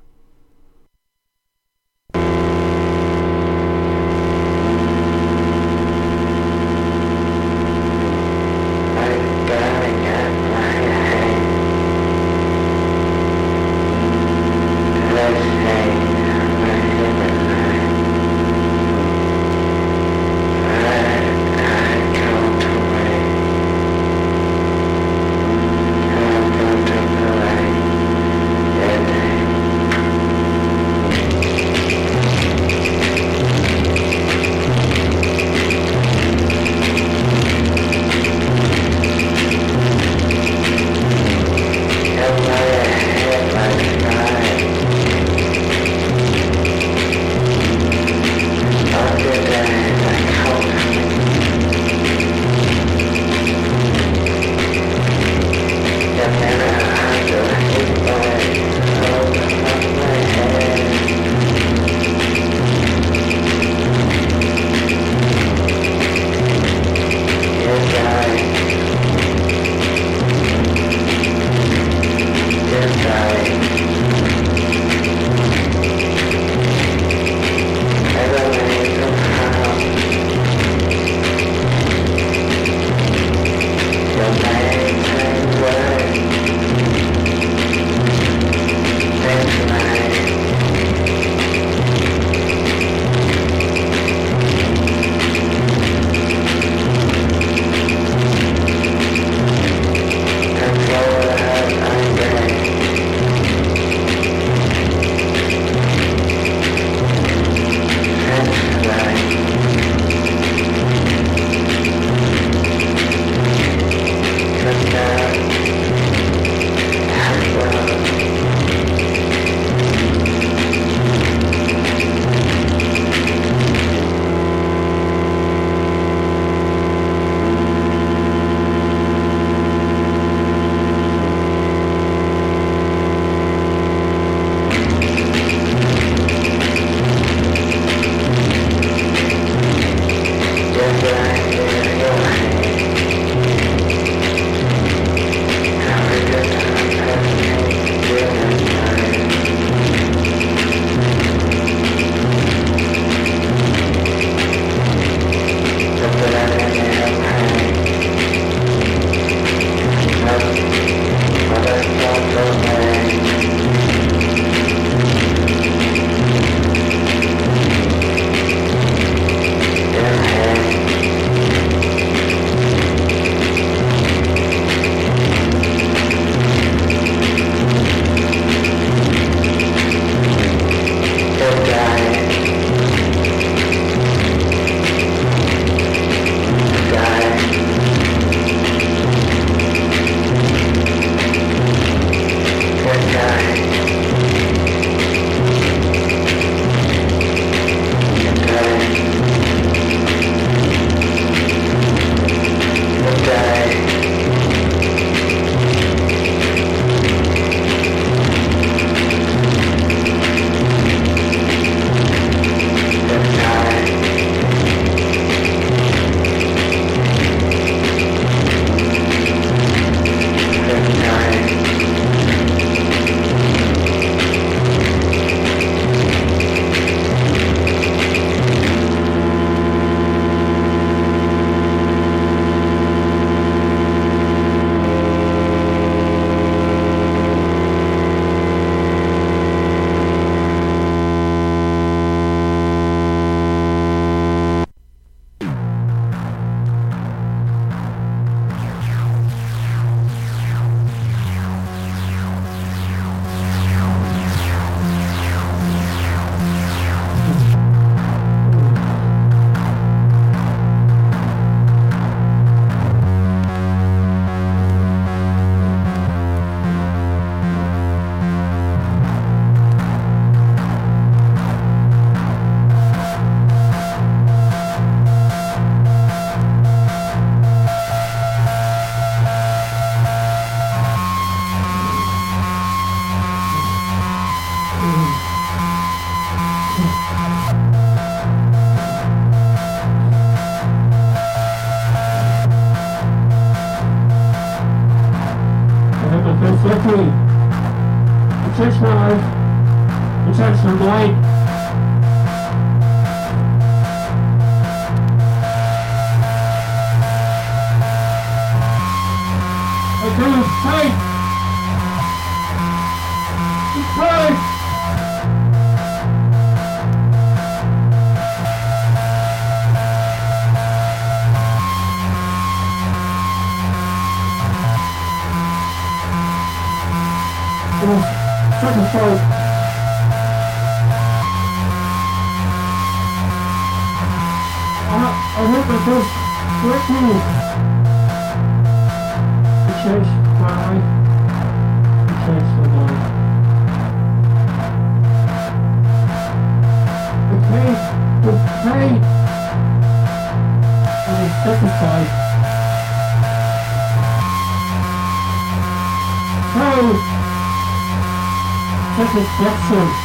Second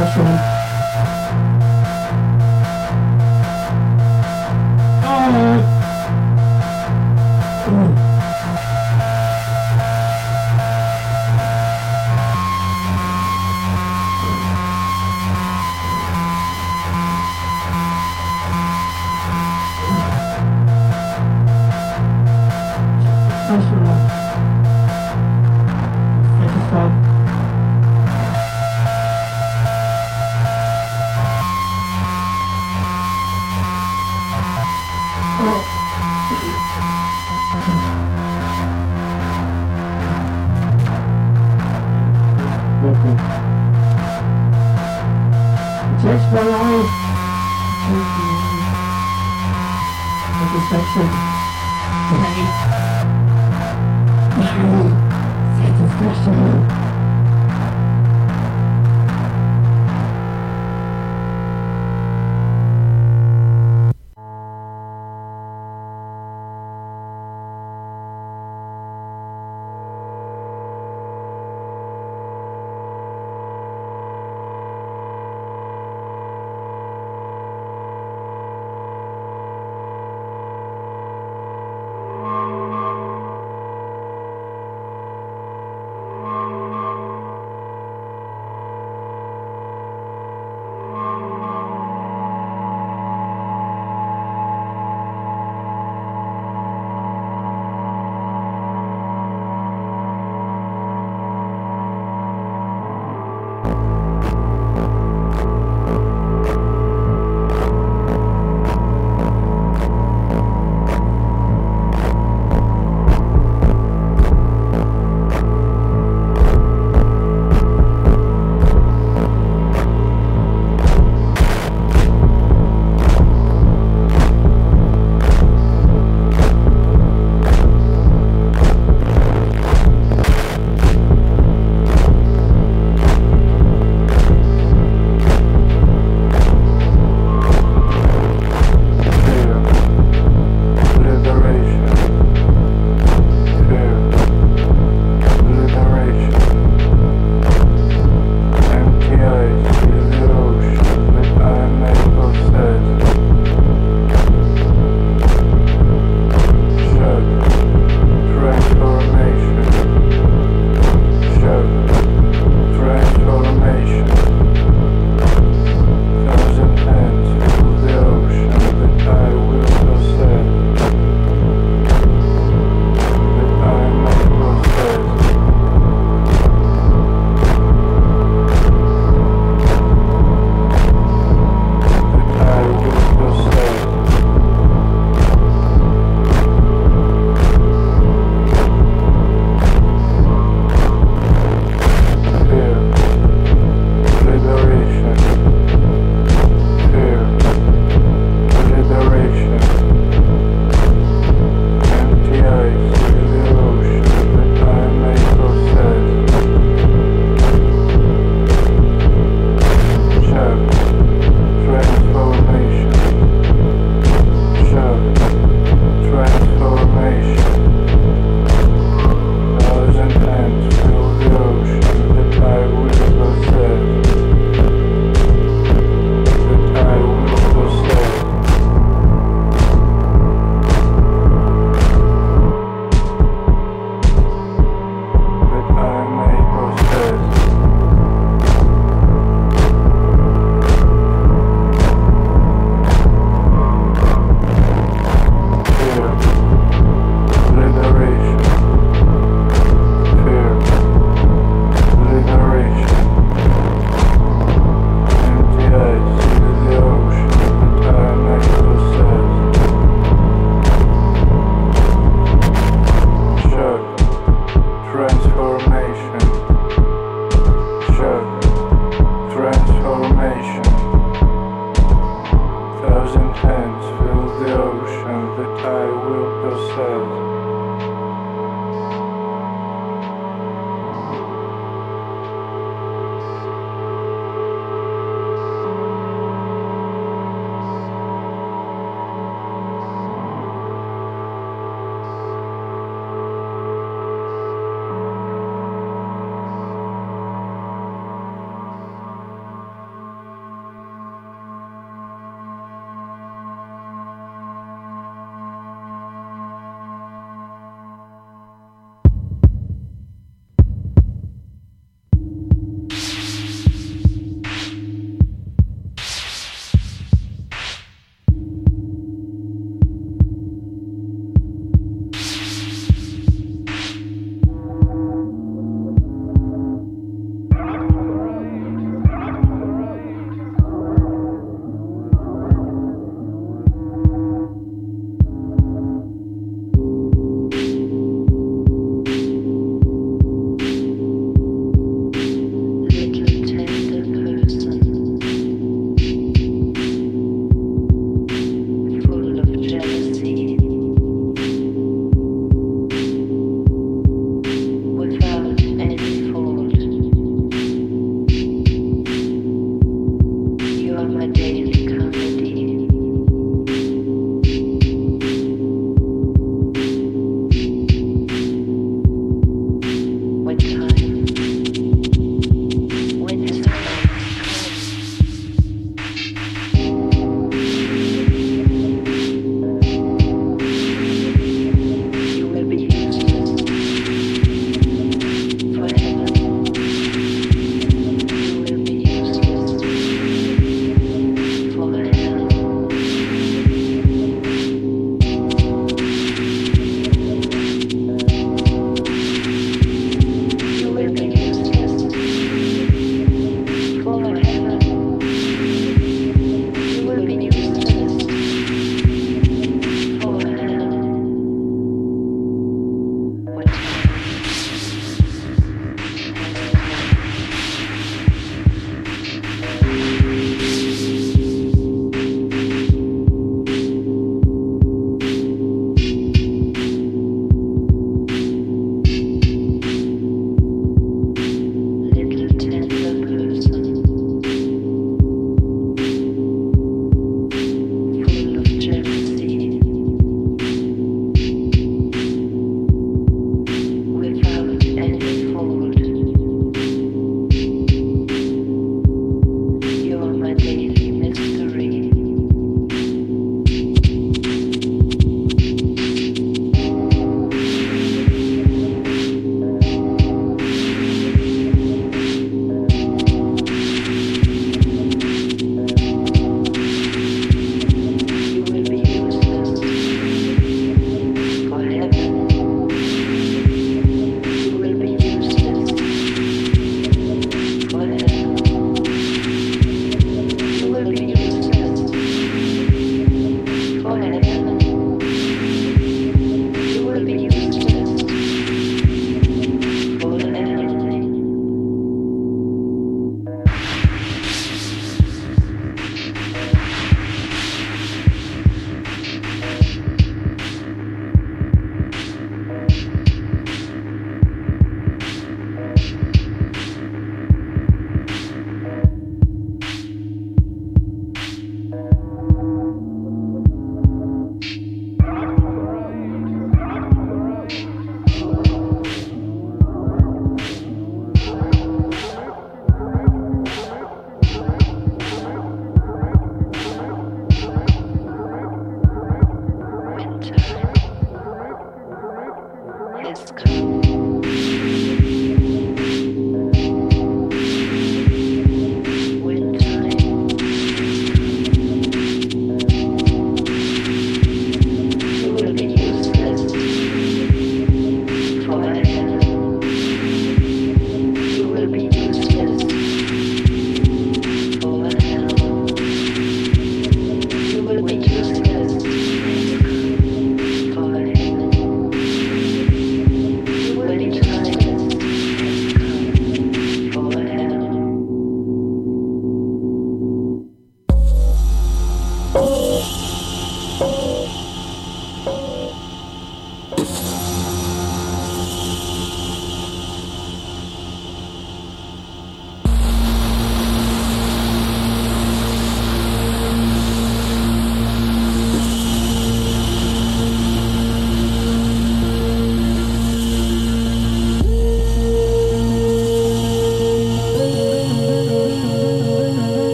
Okay.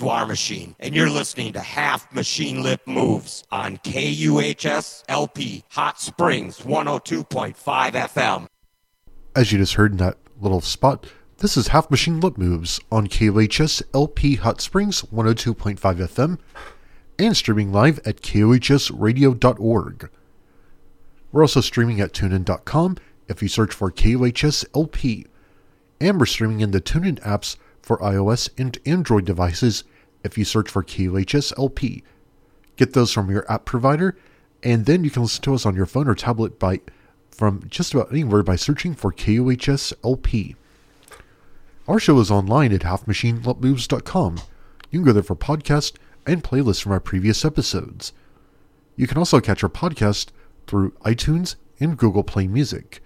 From Machine, and you're listening to Half Machine Lip Moves on KUHS LP Hot Springs 102.5 FM. As you just heard in that little spot, this is Half Machine Lip Moves on KUHS LP Hot Springs 102.5 FM and streaming live at KUHSradio.org. We're also streaming at tunein.com if you search for KUHS LP. And we're streaming in the TuneIn apps for iOS and Android devices if you search for KUHS LP. Get those from your app provider, and then you can listen to us on your phone or tablet by from just about anywhere by searching for KUHS LP. Our show is online at halfmachinelipmoves.com. You can go there for podcasts and playlists from our previous episodes. You can also catch our podcast through iTunes and Google Play Music.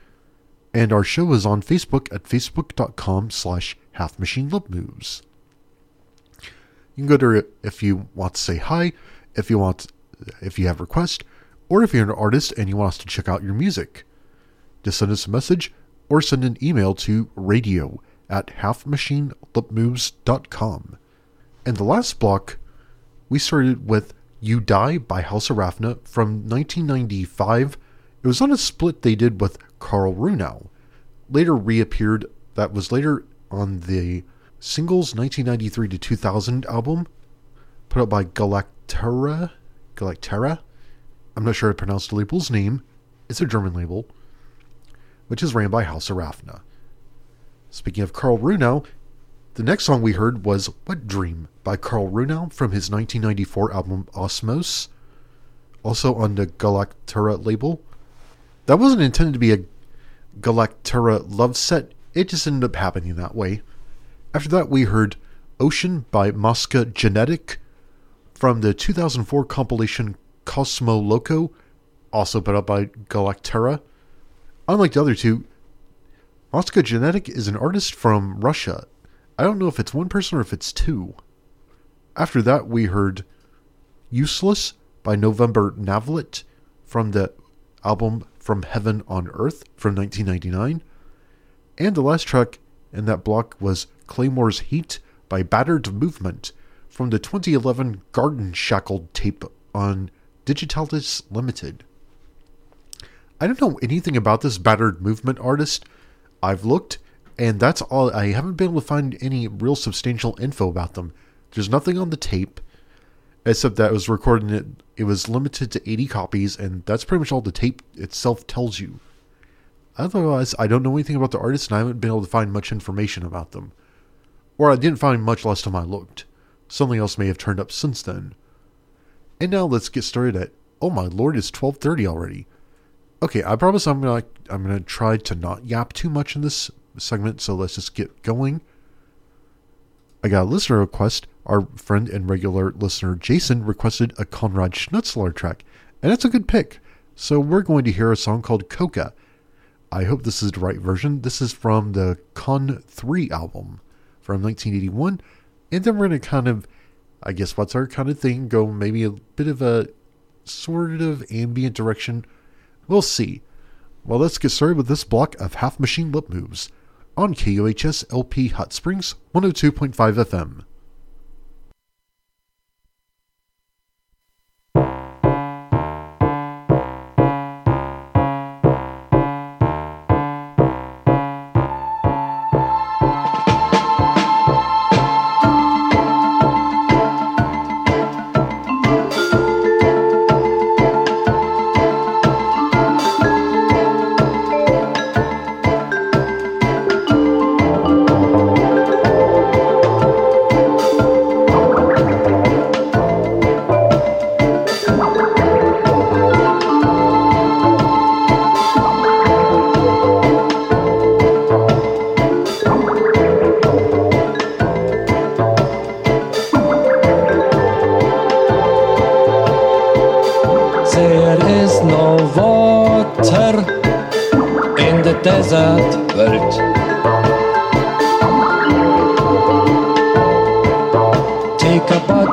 And our show is on Facebook at facebook.com slash halfmachinelipmoves. You can go there if you want to say hi, if you want, if you have requests, or if you're an artist and you want us to check out your music. Just send us a message or send an email to radio at halfmachinelipmoves.com. And the last block, we started with You Die by Haus Arafna from 1995. It was on a split they did with Karl Runau. Later reappeared, that was later on the Singles 1993 to 2000 album, put out by Galactera. Galactera? I'm not sure how to pronounce the label's name. It's a German label, which is ran by Haus Arafna. Speaking of Karl Runau, the next song we heard was What Dream by Karl Runau from his 1994 album Osmos, also on the Galactera label. That wasn't intended to be a Galactera love set, it just ended up happening that way. After that, we heard Ocean by Mosca Genetic from the 2004 compilation Cosmo Loco, also put out by Galactera. Unlike the other two, Mosca Genetic is an artist from Russia. I don't know if it's one person or if it's two. After that, we heard Useless by November Növelet from the album From Heaven on Earth from 1999. And the last track in that block was Claymore's Heat by Battered Movement from the 2011 Garden Shackled tape on Digitalis Limited. I don't know anything about this Battered Movement artist. I've looked, and that's all. I haven't been able to find any real substantial info about them. There's nothing on the tape, except that it was recorded. It it was limited to 80 copies, and that's pretty much all the tape itself tells you. Otherwise, I don't know anything about the artist, and I haven't been able to find much information about them. Or I didn't find much last time I looked. Something else may have turned up since then. And now let's get started at oh my lord, it's 12:30 already. Okay, I promise I'm gonna I'm gonna try to not yap too much in this segment, so let's just get going. I got a listener request. Our friend and regular listener Jason requested a Conrad Schnitzler track, and it's a good pick. So we're going to hear a song called Coca. I hope this is the right version. This is from the Con 3 album from 1981. And then we're going to kind of, I guess what's our kind of thing, go maybe a bit of a sort of ambient direction. We'll see. Well, let's get started with this block of half machine lip moves on KUHS LP Hot Springs 102.5 FM.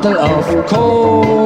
Bottle of Cola.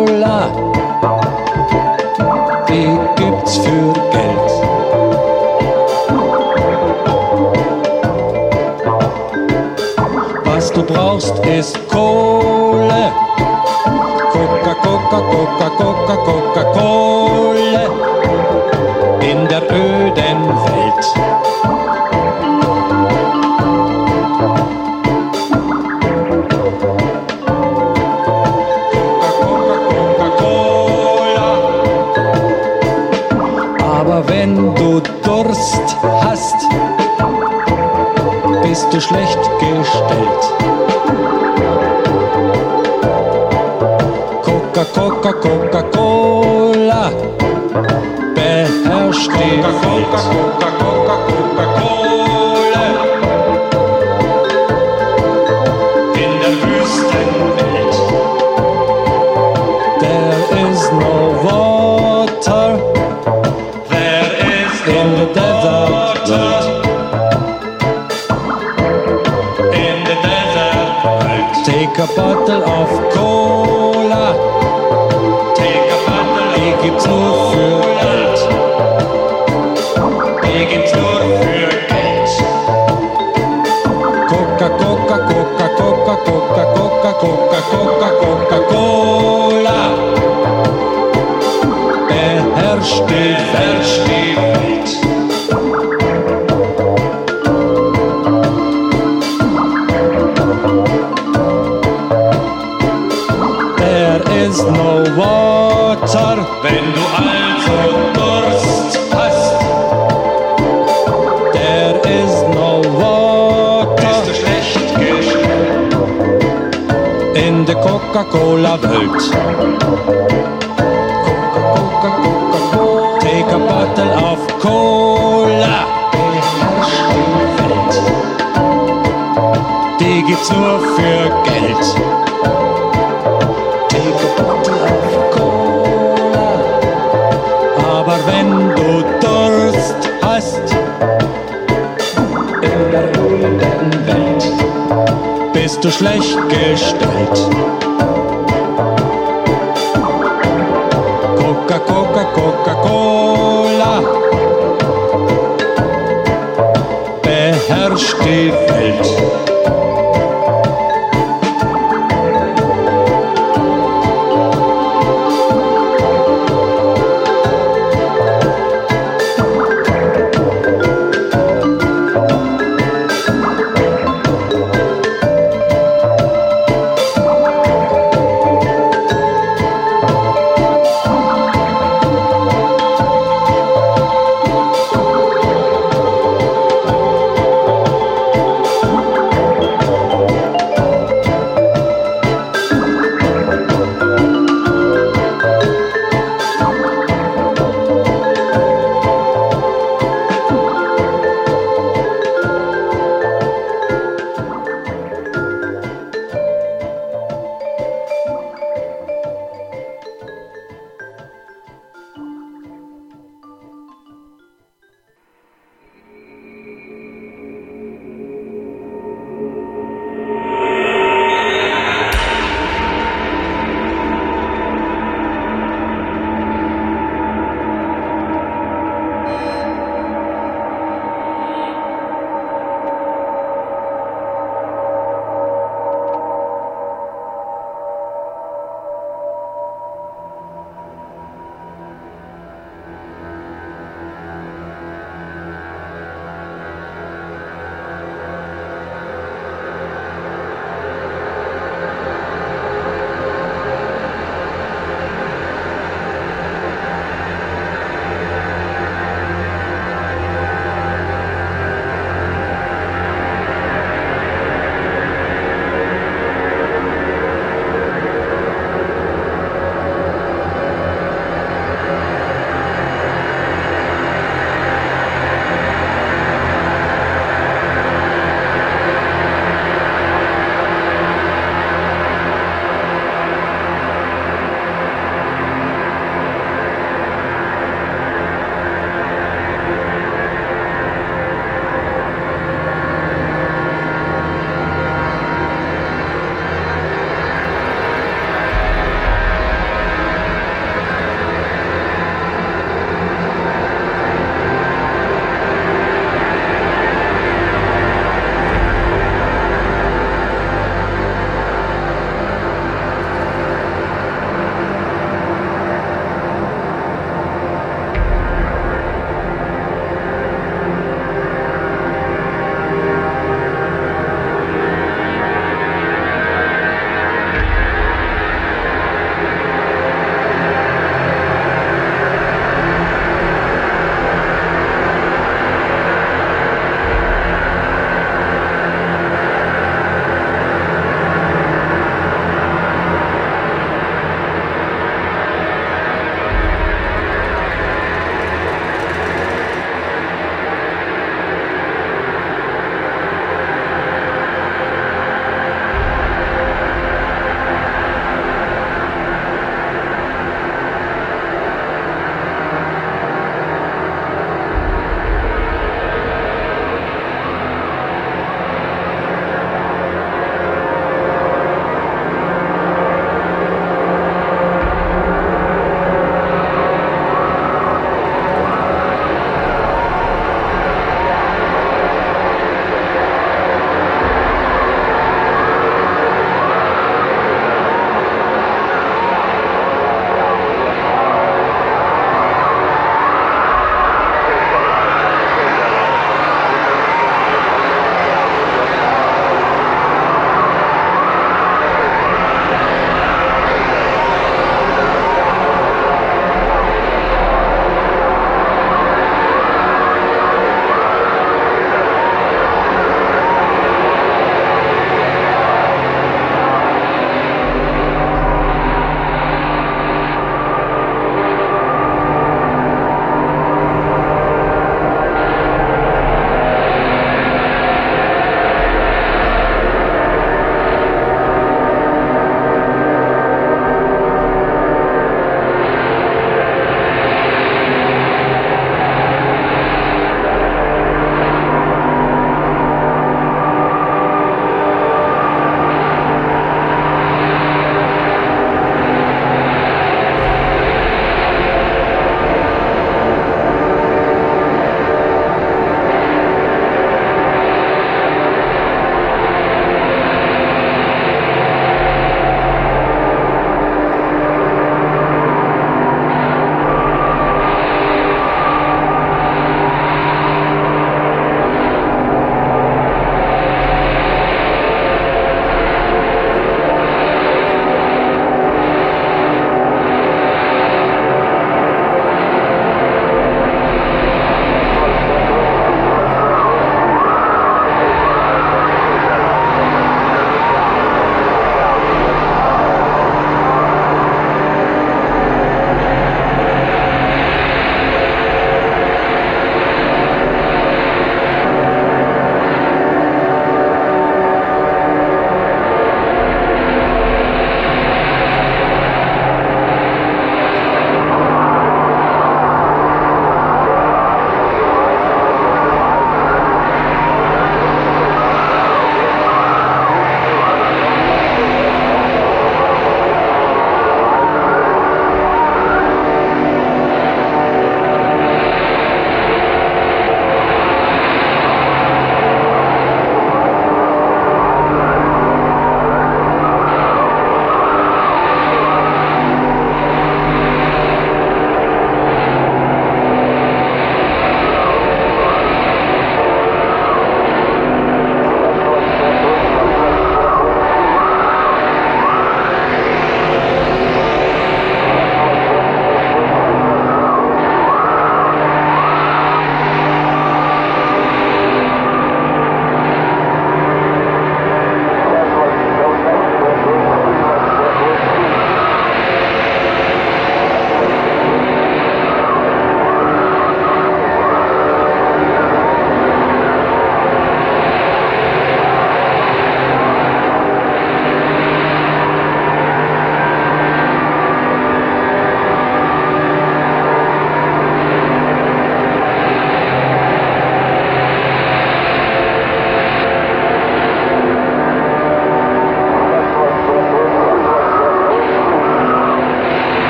so schlecht gestellt.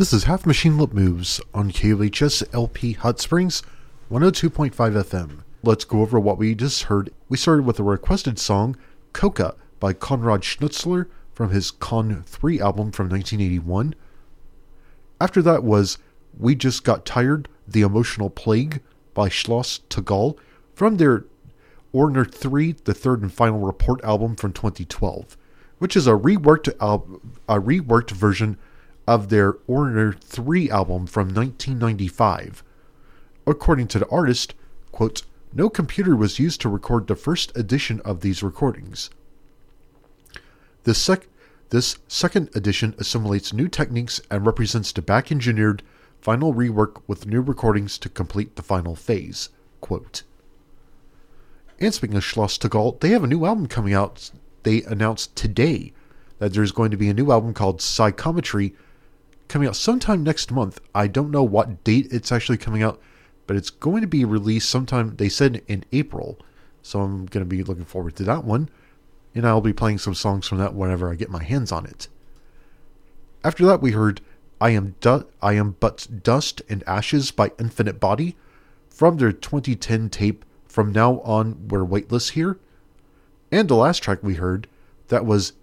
This is Half Machine Lip Moves on KUHS LP Hot Springs 102.5 FM. Let's go over what we just heard. We started with a requested song, Coca, by Conrad Schnitzler from his Con 3 album from 1981. After that was We Just Got Tired, The Emotional Plague by Schloss Tegal from their Oranur 3, the third and final report album from 2012, which is a reworked, al- a reworked version of their Oranur 3 album from 1995. According to the artist, quote, no computer was used to record the first edition of these recordings. This, sec- this second edition assimilates new techniques and represents the back engineered final rework with new recordings to complete the final phase. Quote. And speaking of Schloss Tegal, they have a new album coming out. They announced today that there's going to be a new album called Psychometry coming out sometime next month. I don't know what date it's actually coming out, but it's going to be released sometime, they said in April. So I'm going to be looking forward to that one. And I'll be playing some songs from that whenever I get my hands on it. After that, we heard I Am, du- I Am But Dust and Ashes by Infinite Body from their 2010 tape From Now On We're Weightless Here. And the last track we heard, that was,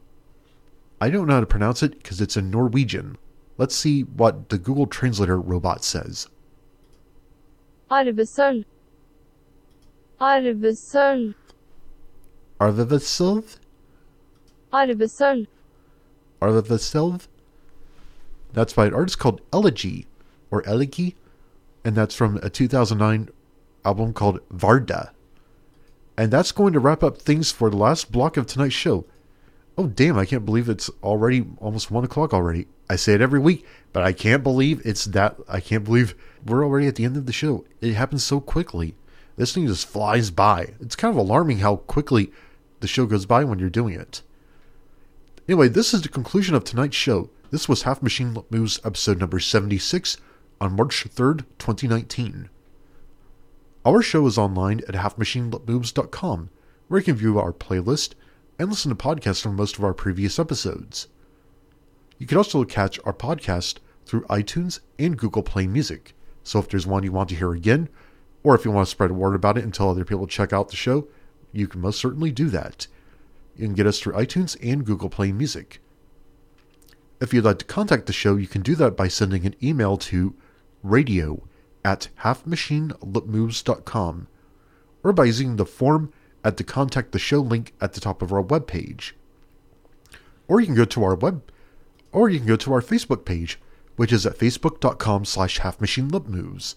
I don't know how to pronounce it because it's in Norwegian. Let's see what the Google Translator robot says. Arvesølv. Arvivasilv? Arvesølv. Arvivasilv? That's by an artist called Elegy, or Elegy, and that's from a 2009 album called Varda. And that's going to wrap up things for the last block of tonight's show. Oh, damn, I can't believe it's already almost 1 o'clock already. I say it every week, but I can't believe it's that. I can't believe we're already at the end of the show. It happens so quickly. This thing just flies by. It's kind of alarming how quickly the show goes by when you're doing it. Anyway, this is the conclusion of tonight's show. This was Half Machine Moves episode number 76 on March 3rd, 2019. Our show is online at halfmachinelipmoves.com, where you can view our playlist and listen to podcasts from most of our previous episodes. You can also catch our podcast through iTunes and Google Play Music. So if there's one you want to hear again, or if you want to spread word about it and tell other people to check out the show, you can most certainly do that. You can get us through iTunes and Google Play Music. If you'd like to contact the show, you can do that by sending an email to radio at halfmachinelipmoves.com or by using the form at the contact the show link at the top of our webpage. Or you can go to our web or you can go to our Facebook page, which is at facebook.com slash halfmachinelipmoves.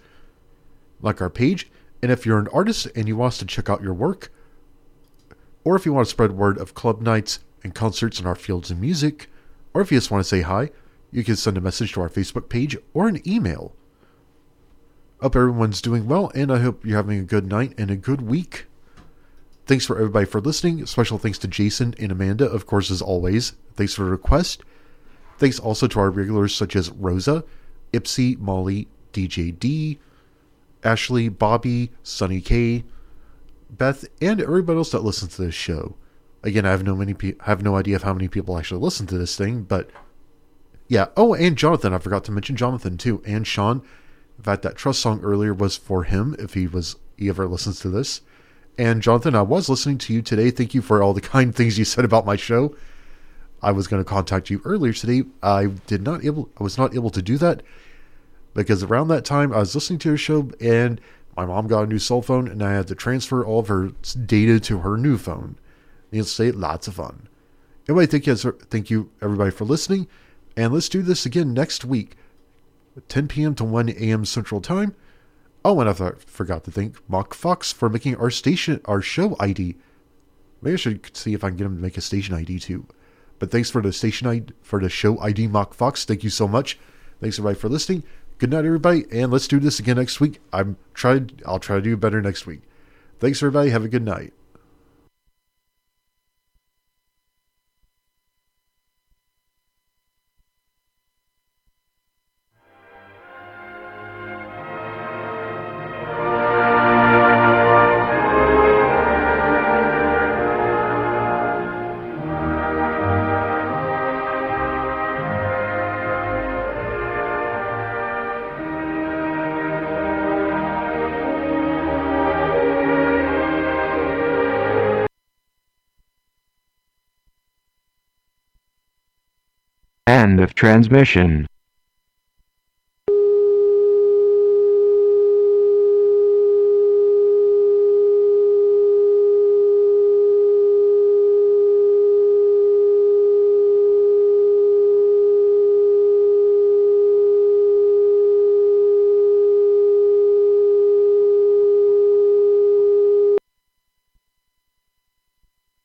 Like our page, and if you're an artist and you want us to check out your work, or if you want to spread word of club nights and concerts in our fields of music, or if you just want to say hi, you can send a message to our Facebook page or an email. Hope everyone's doing well, and I hope you're having a good night and a good week. Thanks for everybody for listening. Special thanks to Jason and Amanda, of course, as always. Thanks for the request. Thanks also to our regulars such as Rosa, Ipsy, Molly, DJ D, Ashley, Bobby, Sunny K, Beth, and everybody else that listens to this show. Again, I have no many pe- have no idea of how many people actually listen to this thing, but yeah. Oh, and Jonathan, I forgot to mention Jonathan too, and Sean. In fact, that trust song earlier was for him if he was he ever listens to this. And Jonathan, I was listening to you today. Thank you for all the kind things you said about my show. I was going to contact you earlier today. I did not able I was not able to do that because around that time I was listening to your show and my mom got a new cell phone and I had to transfer all of her data to her new phone. Needless to say, lots of fun. Anyway, thank you, thank you everybody for listening, and let's do this again next week, 10 p.m. to 1 a.m. Central Time. Oh, and I thought, forgot to thank Mock Fox for making our station, our show ID. Maybe I should see if I can get him to make a station ID too. But thanks for the station ID, for the show ID, Mock Fox. Thank you so much. Thanks everybody for listening. Good night, everybody, and let's do this again next week. I'm tried. I'll try to do better next week. Thanks, everybody. Have a good night. Of transmission.